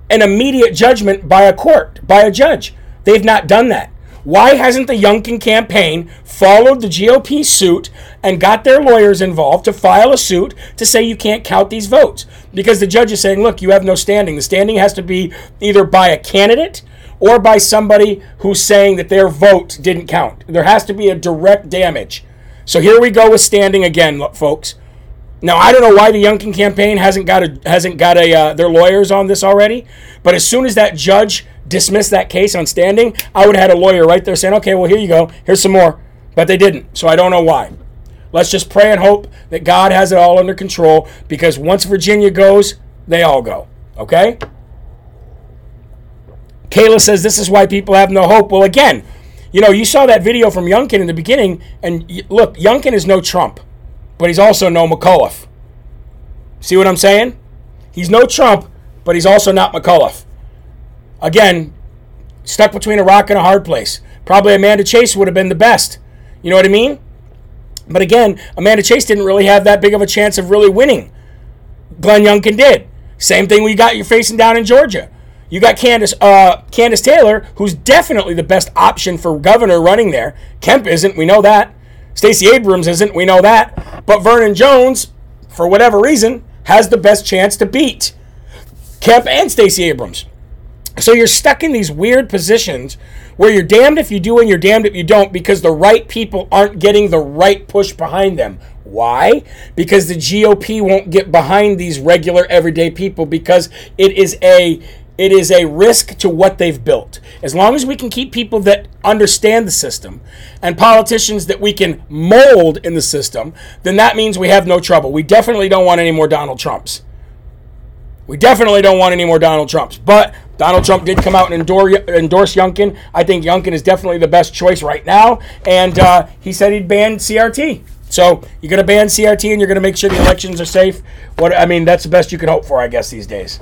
an immediate judgment by a court, by a judge? They've not done that. Why hasn't the Youngkin campaign followed the GOP suit and got their lawyers involved to file a suit to say you can't count these votes? Because the judge is saying, look, you have no standing. The standing has to be either by a candidate or by somebody who's saying that their vote didn't count. There has to be a direct damage. So here we go with standing again, folks. Now I don't know why the Youngkin campaign hasn't got a hasn't got a uh, their lawyers on this already, but as soon as that judge dismiss that case on standing, I would have had a lawyer right there saying, okay, well, here you go. Here's some more. But they didn't. So I don't know why. Let's just pray and hope that God has it all under control because once Virginia goes, they all go. Okay? Kayla says this is why people have no hope. Well, again, you know, you saw that video from Youngkin in the beginning, and look, Youngkin is no Trump, but he's also no McAuliffe. See what I'm saying? He's no Trump, but he's also not McAuliffe. Again, stuck between a rock and a hard place. Probably Amanda Chase would have been the best. You know what I mean? But again, Amanda Chase didn't really have that big of a chance of really winning. Glenn Youngkin did. Same thing we got you're facing down in Georgia. You got Candace, uh, Kandiss Taylor, who's definitely the best option for governor running there. Kemp isn't, we know that. Stacey Abrams isn't, we know that. But Vernon Jones, for whatever reason, has the best chance to beat Kemp and Stacey Abrams. So you're stuck in these weird positions where you're damned if you do and you're damned if you don't because the right people aren't getting the right push behind them. Why? Because the GOP won't get behind these regular everyday people because it is a it is a risk to what they've built. As long as we can keep people that understand the system and politicians that we can mold in the system, then that means we have no trouble. We definitely don't want any more Donald Trumps. We definitely don't want any more Donald Trumps. But Donald Trump did come out and endorse, endorse Youngkin. I think Youngkin is definitely the best choice right now. And uh, he said he'd ban CRT. So you're going to ban CRT and you're going to make sure the elections are safe. What I mean, that's the best you can hope for, I guess, these days.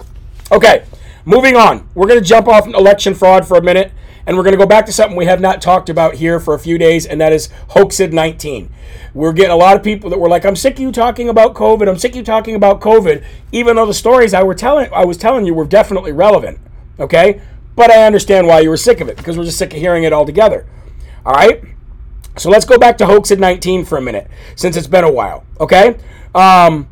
Okay, moving on. We're going to jump off election fraud for a minute, and we're going to go back to something we have not talked about here for a few days, and that is Hoaxid 19. We're getting a lot of people that were like, "I'm sick of you talking about COVID. I'm sick of you talking about COVID," even though the stories I were telling I was telling you were definitely relevant. Okay, but I understand why you were sick of it because we're just sick of hearing it all together. All right? So let's go back to Hoaxed 19 for a minute since it's been a while, okay? Um,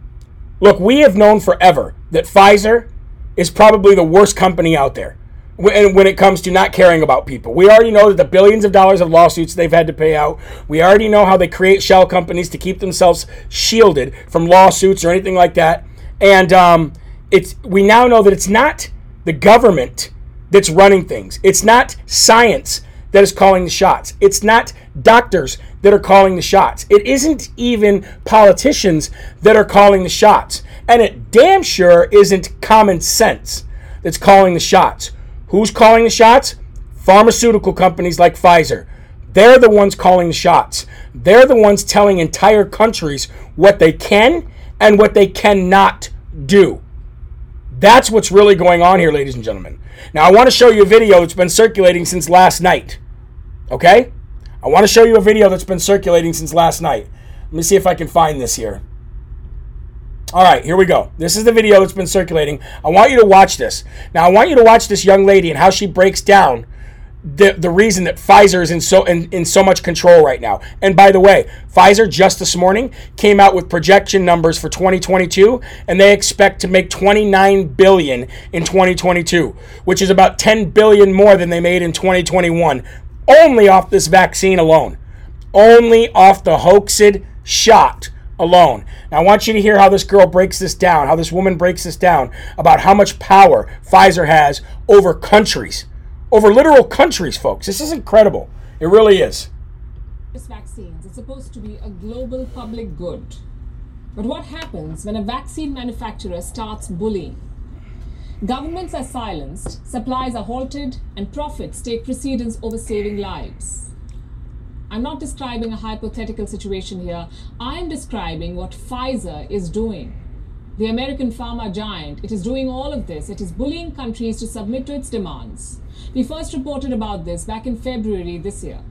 look, we have known forever that Pfizer is probably the worst company out there when, when it comes to not caring about people. We already know that the billions of dollars of lawsuits they've had to pay out. We already know how they create shell companies to keep themselves shielded from lawsuits or anything like that. And um, it's we now know that it's not the government that's running things. It's not science that is calling the shots. It's not doctors that are calling the shots. It isn't even politicians that are calling the shots. And it damn sure isn't common sense that's calling the shots. Who's calling the shots? Pharmaceutical companies like Pfizer. They're the ones calling the shots. They're the ones telling entire countries what they can and what they cannot do. That's what's really going on here, ladies and gentlemen. Now, I want to show you a video that's been circulating since last night. Okay? I want to show you a video that's been circulating since last night. Let me see if I can find this here. All right, here we go. This is the video that's been circulating. I want you to watch this. Now, I want you to watch this young lady and how she breaks down the, the reason that Pfizer is in so in, in so much control right now. And by the way, Pfizer just this morning came out with projection numbers for 2022 and they expect to make 29 billion in 2022, which is about 10 billion more than they made in 2021 only off this vaccine alone. Only off the hoaxed shot alone. Now, I want you to hear how this girl breaks this down, how this woman breaks this down about how much power Pfizer has over countries, over literal countries, folks. This is incredible. It really is. Vaccines, it's supposed to be a global public good. But what happens when a vaccine manufacturer starts bullying? Governments are silenced, supplies are halted, and profits take precedence over saving lives. I'm not describing a hypothetical situation here. I'm describing what Pfizer is doing. The American pharma giant, it is doing all of this. It is bullying countries to submit to its demands. We first reported about this back in February this year.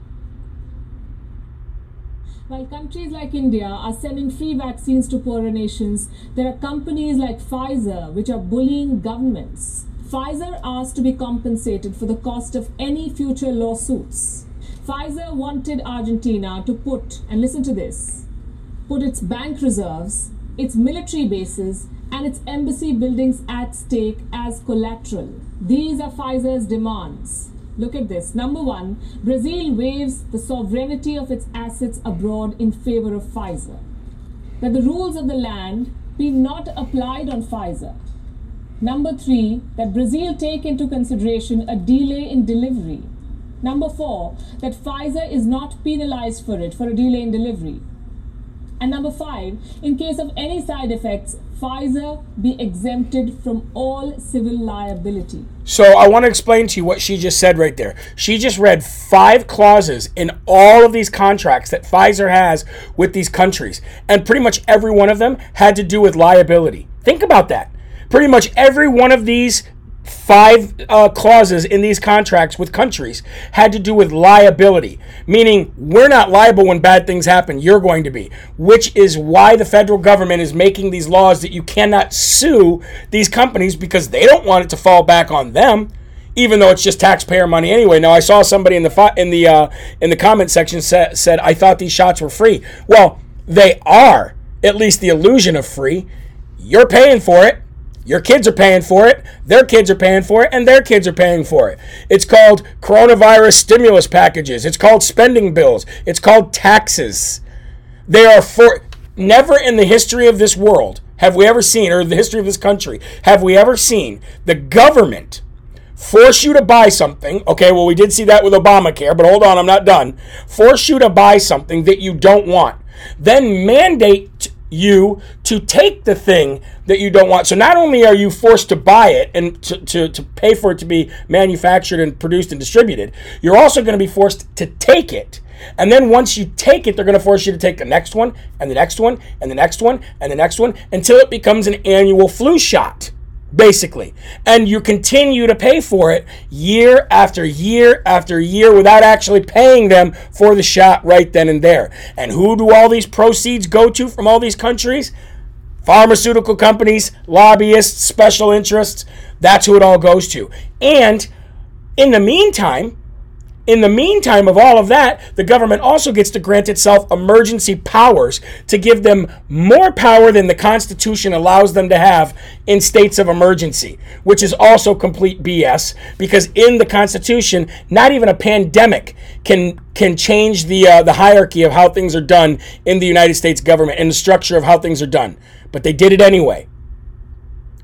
While countries like India are sending free vaccines to poorer nations, there are companies like Pfizer which are bullying governments. Pfizer asked to be compensated for the cost of any future lawsuits. Pfizer wanted Argentina to put, and listen to this, put its bank reserves, its military bases, and its embassy buildings at stake as collateral. These are Pfizer's demands. Look at this. Number one, Brazil waives the sovereignty of its assets abroad in favor of Pfizer. That the rules of the land be not applied on Pfizer. Number three, that Brazil take into consideration a delay in delivery Number four, that Pfizer is not penalized for it for a delay in delivery. And number five, in case of any side effects, Pfizer be exempted from all civil liability. So I want to explain to you what she just said right there. She just read five clauses in all of these contracts that Pfizer has with these countries, and pretty much every one of them had to do with liability. Think about that. Pretty much every one of these five uh, clauses in these contracts with countries had to do with liability, meaning we're not liable when bad things happen, you're going to be, which is why the federal government is making these laws that you cannot sue these companies because they don't want it to fall back on them. Even though it's just taxpayer money anyway. Now I saw somebody in the in the uh, in the comment section sa- said I thought these shots were free. Well, they are at least the illusion of free. You're paying for it your kids are paying for it, their kids are paying for it, and their kids are paying for it. It's called coronavirus stimulus packages. It's called spending bills. It's called taxes. They are for never in the history of this world have we ever seen, or the history of this country, have we ever seen the government force you to buy something. Okay, well, we did see that with Obamacare, but hold on, I'm not done. Force you to buy something that you don't want. Then mandate you to take the thing that you don't want. So not only are you forced to buy it and to, to, to pay for it to be manufactured and produced and distributed, you're also going to be forced to take it. And then once you take it, they're going to force you to take the next one and the next one and the next one and the next one until it becomes an annual flu shot basically. And you continue to pay for it year after year after year without actually paying them for the shot right then and there. And who do all these proceeds go to from all these countries? Pharmaceutical companies, lobbyists, special interests. That's who it all goes to. And In the meantime, in the meantime of all of that, the government also gets to grant itself emergency powers to give them more power than the Constitution allows them to have in states of emergency, which is also complete BS because in the Constitution, not even a pandemic can can change the uh, the hierarchy of how things are done in the United States government and the structure of how things are done. But they did it anyway.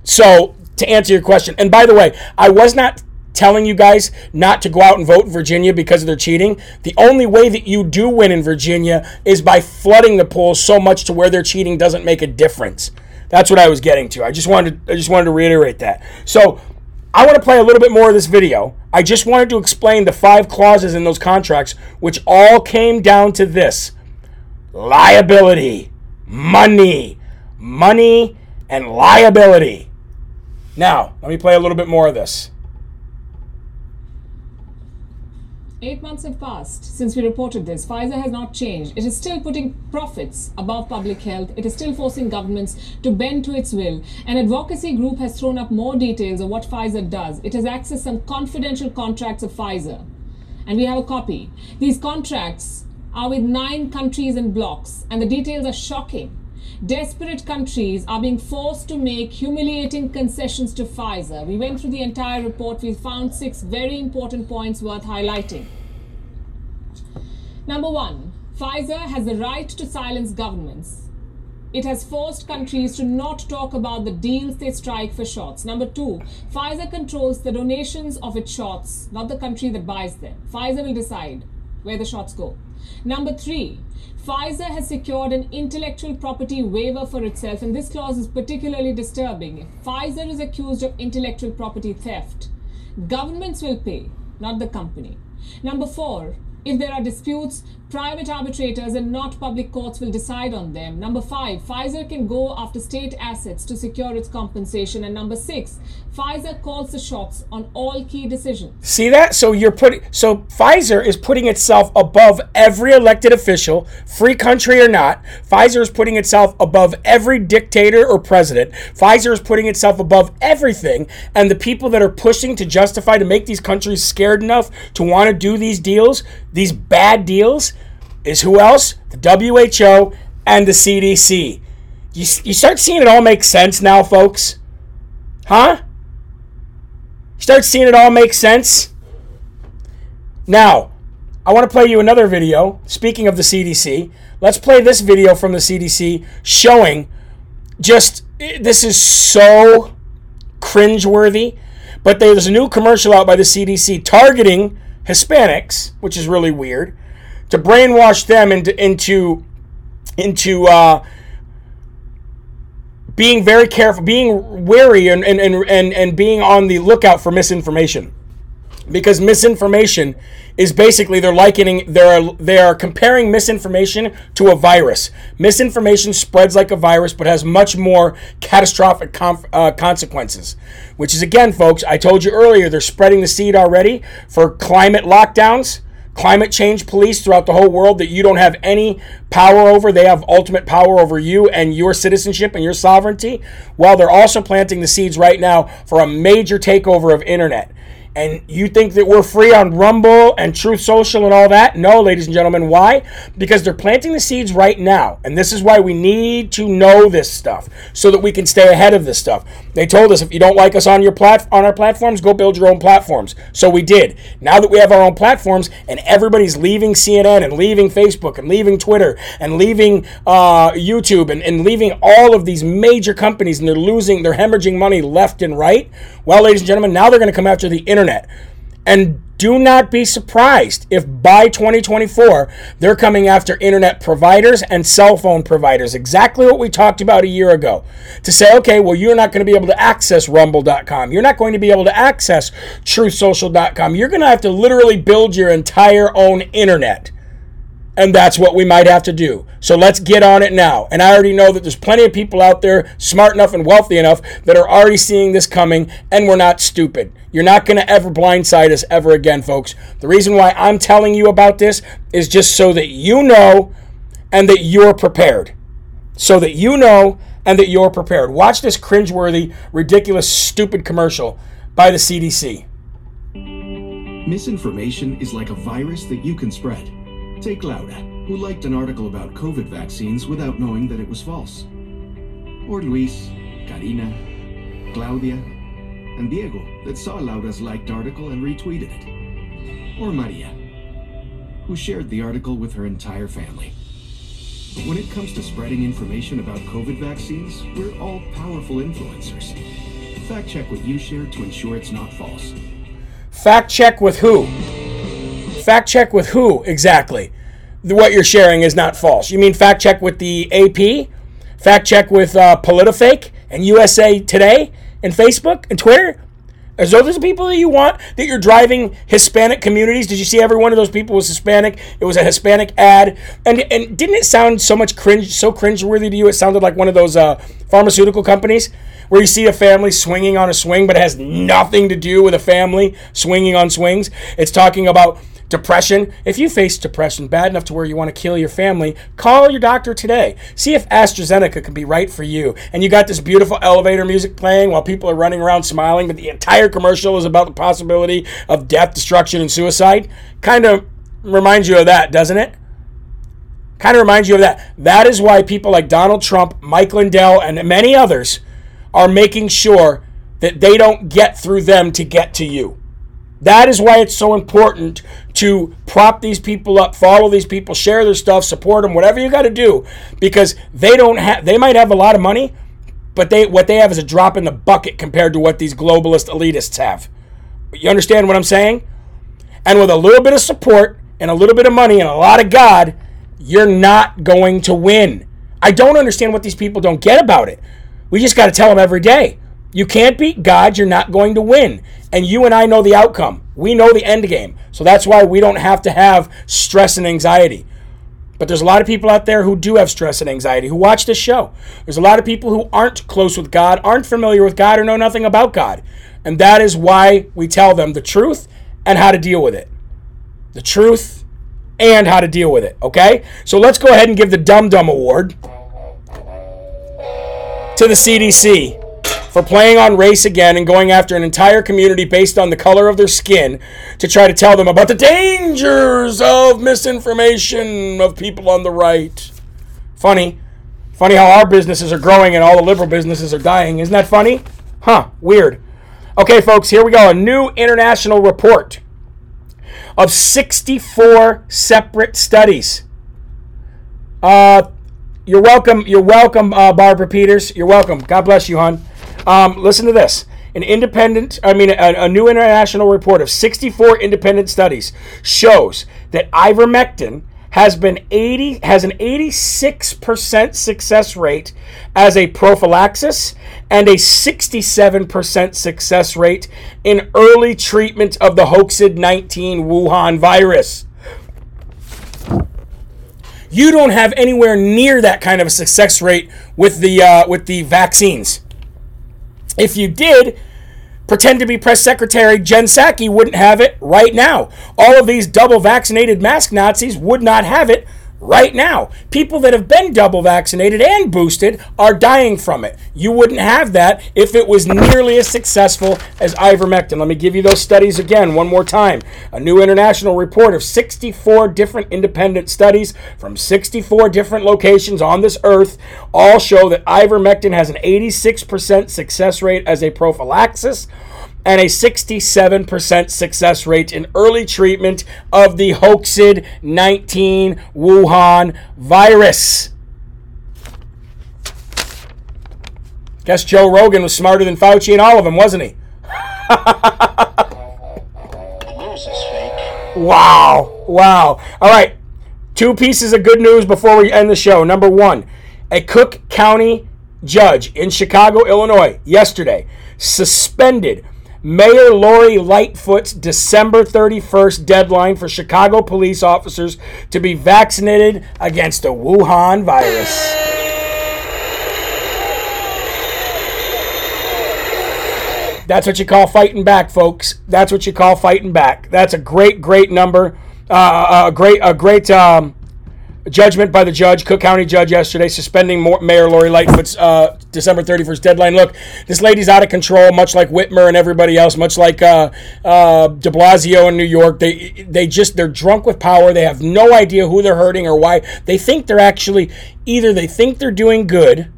So to answer your question, and by the way, I was not telling you guys not to go out and vote in Virginia because of their cheating. The only way that you do win in Virginia is by flooding the polls so much to where their cheating doesn't make a difference. That's what I was getting to. I just wanted to, I just wanted to reiterate that. So, I want to play a little bit more of this video. I just wanted to explain the five clauses in those contracts which all came down to this. Liability, money, money and liability. Now, let me play a little bit more of this. Eight months have passed since we reported this. Pfizer has not changed. It is still putting profits above public health. It is still forcing governments to bend to its will. An advocacy group has thrown up more details of what Pfizer does. It has accessed some confidential contracts of Pfizer. And we have a copy. These contracts are with nine countries and blocks, and the details are shocking. Desperate countries are being forced to make humiliating concessions to Pfizer. We went through the entire report. We found six very important points worth highlighting. Number one, Pfizer has the right to silence governments. It has forced countries to not talk about the deals they strike for shots. Number two, Pfizer controls the donations of its shots, not the country that buys them. Pfizer will decide where the shots go. Number three, Pfizer has secured an intellectual property waiver for itself, and this clause is particularly disturbing. Pfizer is accused of intellectual property theft, governments will pay, not the company. Number four, if there are disputes, private arbitrators and not public courts will decide on them. Number five, Pfizer can go after state assets to secure its compensation. And number six, Pfizer calls the shots on all key decisions. See that? So you're putting so Pfizer is putting itself above every elected official, free country or not. Pfizer is putting itself above every dictator or president. Pfizer is putting itself above everything, and the people that are pushing to justify to make these countries scared enough to want to do these deals, these bad deals, is who else? The WHO and the CDC. You, you start seeing it all make sense now, folks? Huh? You start seeing it all make sense? Now, I want to play you another video. Speaking of the CDC, let's play this video from the CDC showing just eh, this is so cringeworthy. But there's a new commercial out by the CDC targeting Hispanics, which is really weird, to brainwash them into into into uh, being very careful, being wary, and, and, and, and, being on the lookout for misinformation. Because misinformation is basically they're likening they're they are comparing misinformation to a virus. Misinformation spreads like a virus, but has much more catastrophic com- uh, consequences. Which is again, folks, I told you earlier, they're spreading the seed already for climate lockdowns climate change police throughout the whole world that you don't have any power over. They have ultimate power over you and your citizenship and your sovereignty. Well, they're also planting the seeds right now for a major takeover of internet. And you think that we're free on Rumble and Truth Social and all that? No, ladies and gentlemen. Why? Because they're planting the seeds right now. And this is why we need to know this stuff so that we can stay ahead of this stuff. They told us if you don't like us on your plat- on our platforms, go build your own platforms. So we did. Now that we have our own platforms and everybody's leaving CNN and leaving Facebook and leaving Twitter and leaving uh, YouTube and, and leaving all of these major companies and they're losing, they're hemorrhaging money left and right. Well, ladies and gentlemen, now they're going to come after the internet internet. And do not be surprised if by 2024 they're coming after internet providers and cell phone providers. Exactly what we talked about a year ago. To say, okay, well, you're not going to be able to access rumble.com. You're not going to be able to access truthsocial.com. You're going to have to literally build your entire own internet. And that's what we might have to do. So let's get on it now. And I already know that there's plenty of people out there smart enough and wealthy enough that are already seeing this coming, and we're not stupid. You're not going to ever blindside us ever again, folks. The reason why I'm telling you about this is just so that you know and that you're prepared. So that you know and that you're prepared. Watch this cringeworthy, ridiculous, stupid commercial by the CDC. Misinformation is like a virus that you can spread. Take Laura, who liked an article about COVID vaccines without knowing that it was false. Or Luis, Karina, Claudia, and Diego that saw Laura's liked article and retweeted it. Or Maria, who shared the article with her entire family. When it comes to spreading information about COVID vaccines, we're all powerful influencers. Fact check what you share to ensure it's not false. Fact check with who? Fact check with who exactly? What you're sharing is not false. You mean fact check with the AP? Fact check with uh, PolitiFake and USA Today and Facebook and Twitter? Are those the people that you want that you're driving Hispanic communities? Did you see every one of those people was Hispanic? It was a Hispanic ad, and and didn't it sound so much cringe, so cringeworthy to you? It sounded like one of those uh, pharmaceutical companies where you see a family swinging on a swing, but it has nothing to do with a family swinging on swings. It's talking about depression. If you face depression bad enough to where you want to kill your family, call your doctor today. See if AstraZeneca can be right for you. And you got this beautiful elevator music playing while people are running around smiling, but the entire commercial is about the possibility of death, destruction, and suicide. Kind of reminds you of that, doesn't it? Kind of reminds you of that. That is why people like Donald Trump, Mike Lindell, and many others are making sure that they don't get through them to get to you. That is why it's so important to prop these people up, follow these people, share their stuff, support them, whatever you got to do, because they don't have. They might have a lot of money, but they what they have is a drop in the bucket compared to what these globalist elitists have. You understand what I'm saying? And with a little bit of support and a little bit of money and a lot of God, you're not going to win. I don't understand what these people don't get about it. We just got to tell them every day. You can't beat God, you're not going to win. And you and I know the outcome. We know the end game. So that's why we don't have to have stress and anxiety. But there's a lot of people out there who do have stress and anxiety who watch this show. There's a lot of people who aren't close with God, aren't familiar with God, or know nothing about God. And that is why we tell them the truth and how to deal with it. The truth and how to deal with it. Okay? So let's go ahead and give the Dum Dum Award to the CDC for playing on race again and going after an entire community based on the color of their skin to try to tell them about the dangers of misinformation of people on the right. Funny. Funny how our businesses are growing and all the liberal businesses are dying. Isn't that funny? Huh, weird. Okay, folks, here we go. A new international report of 64 separate studies. Uh, you're welcome. You're welcome, uh, Barbara Peters. You're welcome. God bless you, hon. Um, listen to this. An independent, I mean, a, a, new international report of 64 independent studies shows that ivermectin has been 80 has an 86% success rate as a prophylaxis and a 67% success rate in early treatment of the hoaxed 19 Wuhan virus. You don't have anywhere near that kind of a success rate with the uh, with the vaccines. If you did, pretend to be press secretary Jen Psaki wouldn't have it right now. All of these double vaccinated mask Nazis would not have it right now. People that have been double vaccinated and boosted are dying from it. You wouldn't have that if it was nearly as successful as ivermectin. Let me give you those studies again one more time. A new international report of 64 different independent studies from 64 different locations on this earth all show that ivermectin has an 86% success rate as a prophylaxis and a 67% success rate in early treatment of the hoaxed 19 Wuhan virus. Guess Joe Rogan was smarter than Fauci and all of them, wasn't he? wow. Wow. All right. Two pieces of good news before we end the show. Number one, a Cook County judge in Chicago, Illinois, yesterday suspended Mayor Lori Lightfoot's December 31st deadline for Chicago police officers to be vaccinated against the Wuhan virus. That's what you call fighting back, folks. That's what you call fighting back. That's a great, great number. Uh, a great, a great um, judgment by the judge, Cook County judge, yesterday, suspending Mayor Lori Lightfoot's uh, December 31st deadline. Look, this lady's out of control, much like Whitmer and everybody else, much like uh, uh, De Blasio in New York. They they just they're drunk with power. They have no idea who they're hurting or why. They think they're actually either they think they're doing good,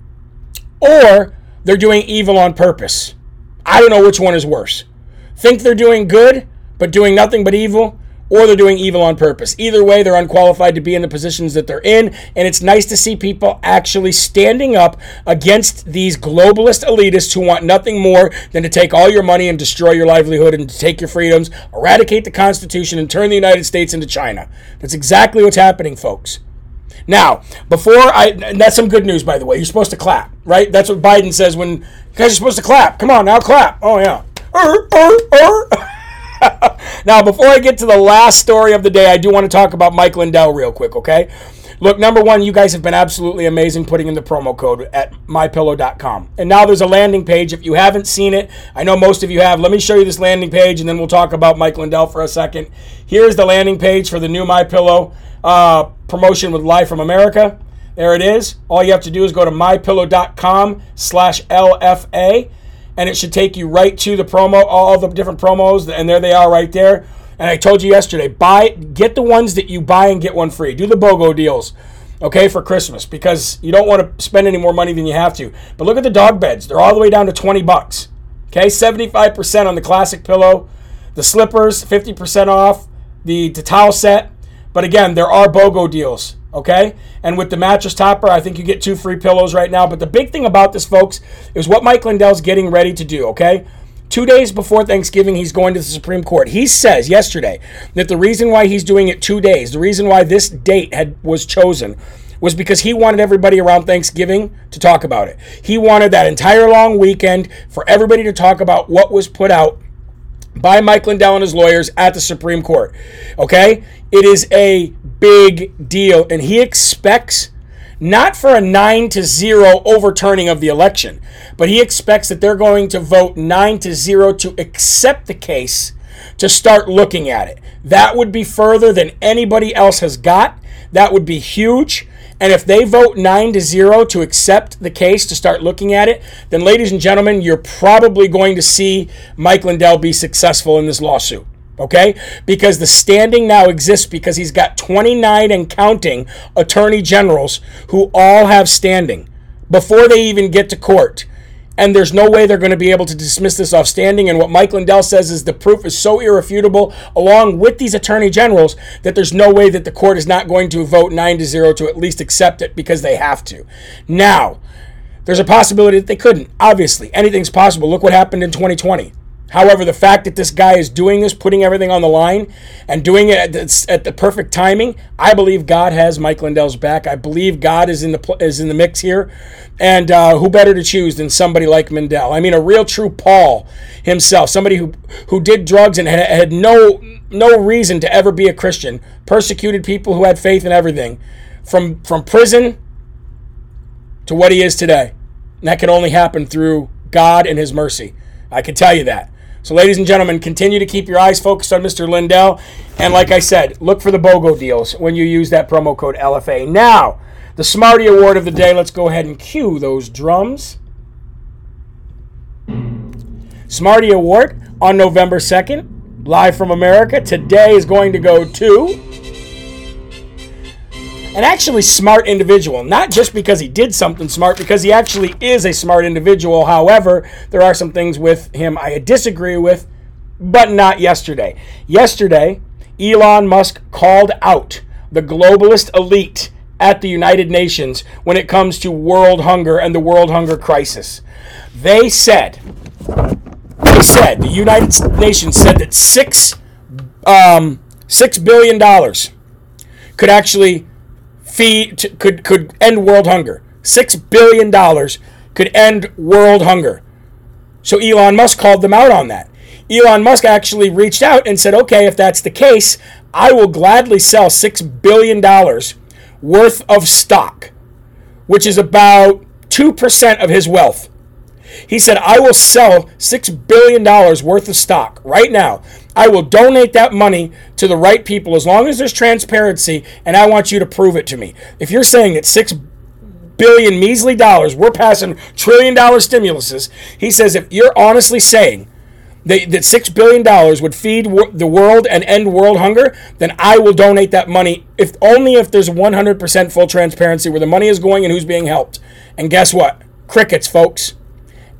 or they're doing evil on purpose. I don't know which one is worse. Think they're doing good, but doing nothing but evil or they're doing evil on purpose. Either way, they're unqualified to be in the positions that they're in, and it's nice to see people actually standing up against these globalist elitists who want nothing more than to take all your money and destroy your livelihood and to take your freedoms, eradicate the Constitution, and turn the United States into China. That's exactly what's happening, folks. Now, before I, that's some good news, by the way. You're supposed to clap, right? That's what Biden says when you guys are supposed to clap. Come on, now clap. Oh, yeah. Er, er, er. now, before I get to the last story of the day, I do want to talk about Mike Lindell real quick, okay? Look, number one, you guys have been absolutely amazing putting in the promo code at mypillow.com. And now there's a landing page. If you haven't seen it, I know most of you have. Let me show you this landing page and then we'll talk about Mike Lindell for a second. Here's the landing page for the new My Pillow uh, promotion with Live from America. There it is. All you have to do is go to mypillow.com slash LFA and it should take you right to the promo, all the different promos, and there they are right there. And I told you yesterday, buy, get the ones that you buy and get one free. Do the BOGO deals, okay, for Christmas because you don't want to spend any more money than you have to. But look at the dog beds; they're all the way down to twenty bucks. Okay, seventy-five percent on the classic pillow, the slippers, fifty percent off, the, the towel set. But again, there are BOGO deals okay? And with the mattress topper, I think you get two free pillows right now. But the big thing about this, folks, is what Mike Lindell's getting ready to do, okay? Two days before Thanksgiving, he's going to the Supreme Court. He says yesterday that the reason why he's doing it two days, the reason why this date had was chosen, was because he wanted everybody around Thanksgiving to talk about it. He wanted that entire long weekend for everybody to talk about what was put out by Mike Lindell and his lawyers at the Supreme Court. Okay? It is a big deal, and he expects not for a 9 to 0 overturning of the election, but he expects that they're going to vote 9 to 0 to accept the case to start looking at it. That would be further than anybody else has got. That would be huge. And if they vote 9 to 0 to accept the case to start looking at it, then, ladies and gentlemen, you're probably going to see Mike Lindell be successful in this lawsuit. Okay? Because the standing now exists because he's got 29 and counting attorney generals who all have standing before they even get to court and there's no way they're going to be able to dismiss this off standing. And what Mike Lindell says is the proof is so irrefutable, along with these attorney generals, that there's no way that the court is not going to vote 9 to 0 to at least accept it because they have to. Now, there's a possibility that they couldn't. Obviously, anything's possible. Look what happened in 2020. However, the fact that this guy is doing this, putting everything on the line, and doing it at the, at the perfect timing, I believe God has Mike Lindell's back. I believe God is in the is in the mix here, and uh, who better to choose than somebody like Lindell? I mean, a real true Paul himself, somebody who who did drugs and had, had no no reason to ever be a Christian, persecuted people who had faith in everything, from from prison to what he is today. And that can only happen through God and His mercy. I can tell you that. So, ladies and gentlemen, continue to keep your eyes focused on Mr. Lindell. And like I said, look for the BOGO deals when you use that promo code LFA. Now, the Smarty Award of the day. Let's go ahead and cue those drums. Smarty Award on November 2nd, live from America. Today is going to go to an actually smart individual. Not just because he did something smart, because he actually is a smart individual. However, there are some things with him I disagree with, but not yesterday. Yesterday, Elon Musk called out the globalist elite at the United Nations when it comes to world hunger and the world hunger crisis. They said, they said, the United Nations said that six, um, six billion dollars could actually feed could could end world hunger. Six billion dollars could end world hunger. So Elon Musk called them out on that. Elon Musk actually reached out and said, "Okay, if that's the case, I will gladly sell six billion dollars worth of stock, which is about two percent of his wealth." He said, "I will sell six billion dollars worth of stock right now." I will donate that money to the right people as long as there's transparency, and I want you to prove it to me. If you're saying that six billion measly dollars, we're passing trillion dollar stimuluses. He says if you're honestly saying that, that $6 billion would feed wor- the world and end world hunger, then I will donate that money, if only if there's 100% full transparency where the money is going and who's being helped. And guess what? Crickets, folks.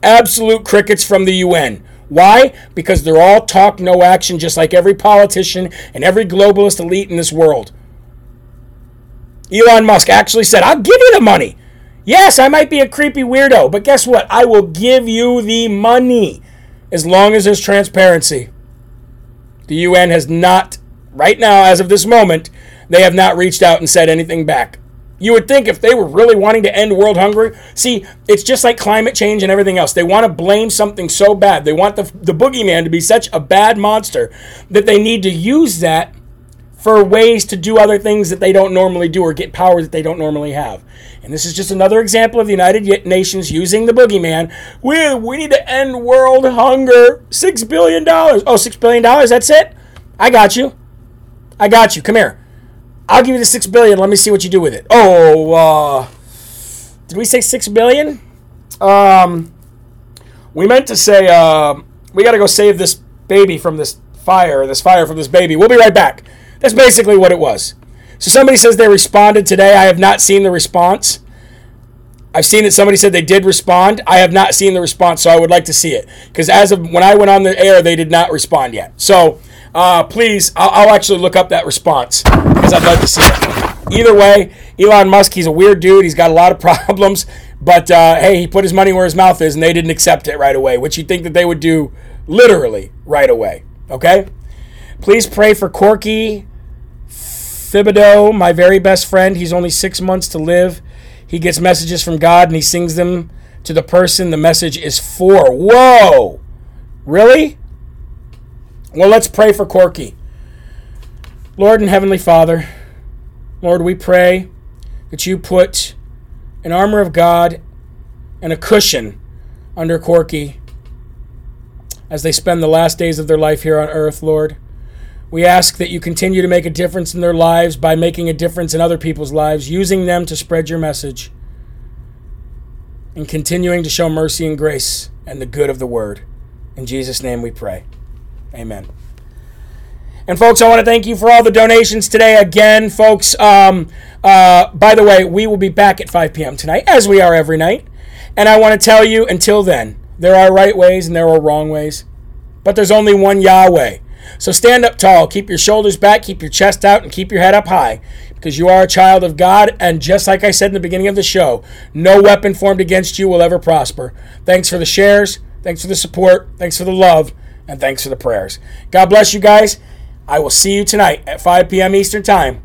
Absolute crickets from the UN. Why? Because they're all talk, no action, just like every politician and every globalist elite in this world. Elon Musk actually said, I'll give you the money. Yes, I might be a creepy weirdo, but guess what? I will give you the money as long as there's transparency. The UN has not, right now, as of this moment, they have not reached out and said anything back. You would think if they were really wanting to end world hunger, see, it's just like climate change and everything else. They want to blame something so bad. They want the, the boogeyman to be such a bad monster that they need to use that for ways to do other things that they don't normally do or get power that they don't normally have. And this is just another example of the United Nations using the boogeyman. We, we need to end world hunger. $6 billion. Oh, $6 billion? That's it? I got you. I got you. Come here. I'll give you the six billion. Let me see what you do with it. Oh, uh, did we say six billion? Um, we meant to say uh, we got to go save this baby from this fire. This fire from this baby. We'll be right back. That's basically what it was. So somebody says they responded today. I have not seen the response. I've seen that somebody said they did respond. I have not seen the response, so I would like to see it because as of when I went on the air, they did not respond yet. So uh, please, I'll, I'll, actually look up that response I'd like to see it. Either way, Elon Musk, he's a weird dude. He's got a lot of problems, but uh, hey, he put his money where his mouth is, and they didn't accept it right away, which you think that they would do literally right away. Okay? Please pray for Corky Thibodeau, my very best friend. He's only six months to live. He gets messages from God and he sings them to the person the message is for. Whoa! Really? Well, let's pray for Corky. Lord and Heavenly Father, Lord, we pray that you put an armor of God and a cushion under Corky as they spend the last days of their life here on earth, Lord. We ask that you continue to make a difference in their lives by making a difference in other people's lives, using them to spread your message, and continuing to show mercy and grace and the good of the word. In Jesus' name we pray. Amen. And folks, I want to thank you for all the donations today. Again, folks, um, uh, by the way, we will be back at 5 p.m. tonight, as we are every night. And I want to tell you, until then, there are right ways and there are wrong ways, but there's only one Yahweh. So stand up tall, keep your shoulders back, keep your chest out, and keep your head up high, because you are a child of God. And just like I said in the beginning of the show, no weapon formed against you will ever prosper. Thanks for the shares, thanks for the support, thanks for the love and thanks for the prayers. God bless you guys. I will see you tonight at 5 p.m. Eastern Time.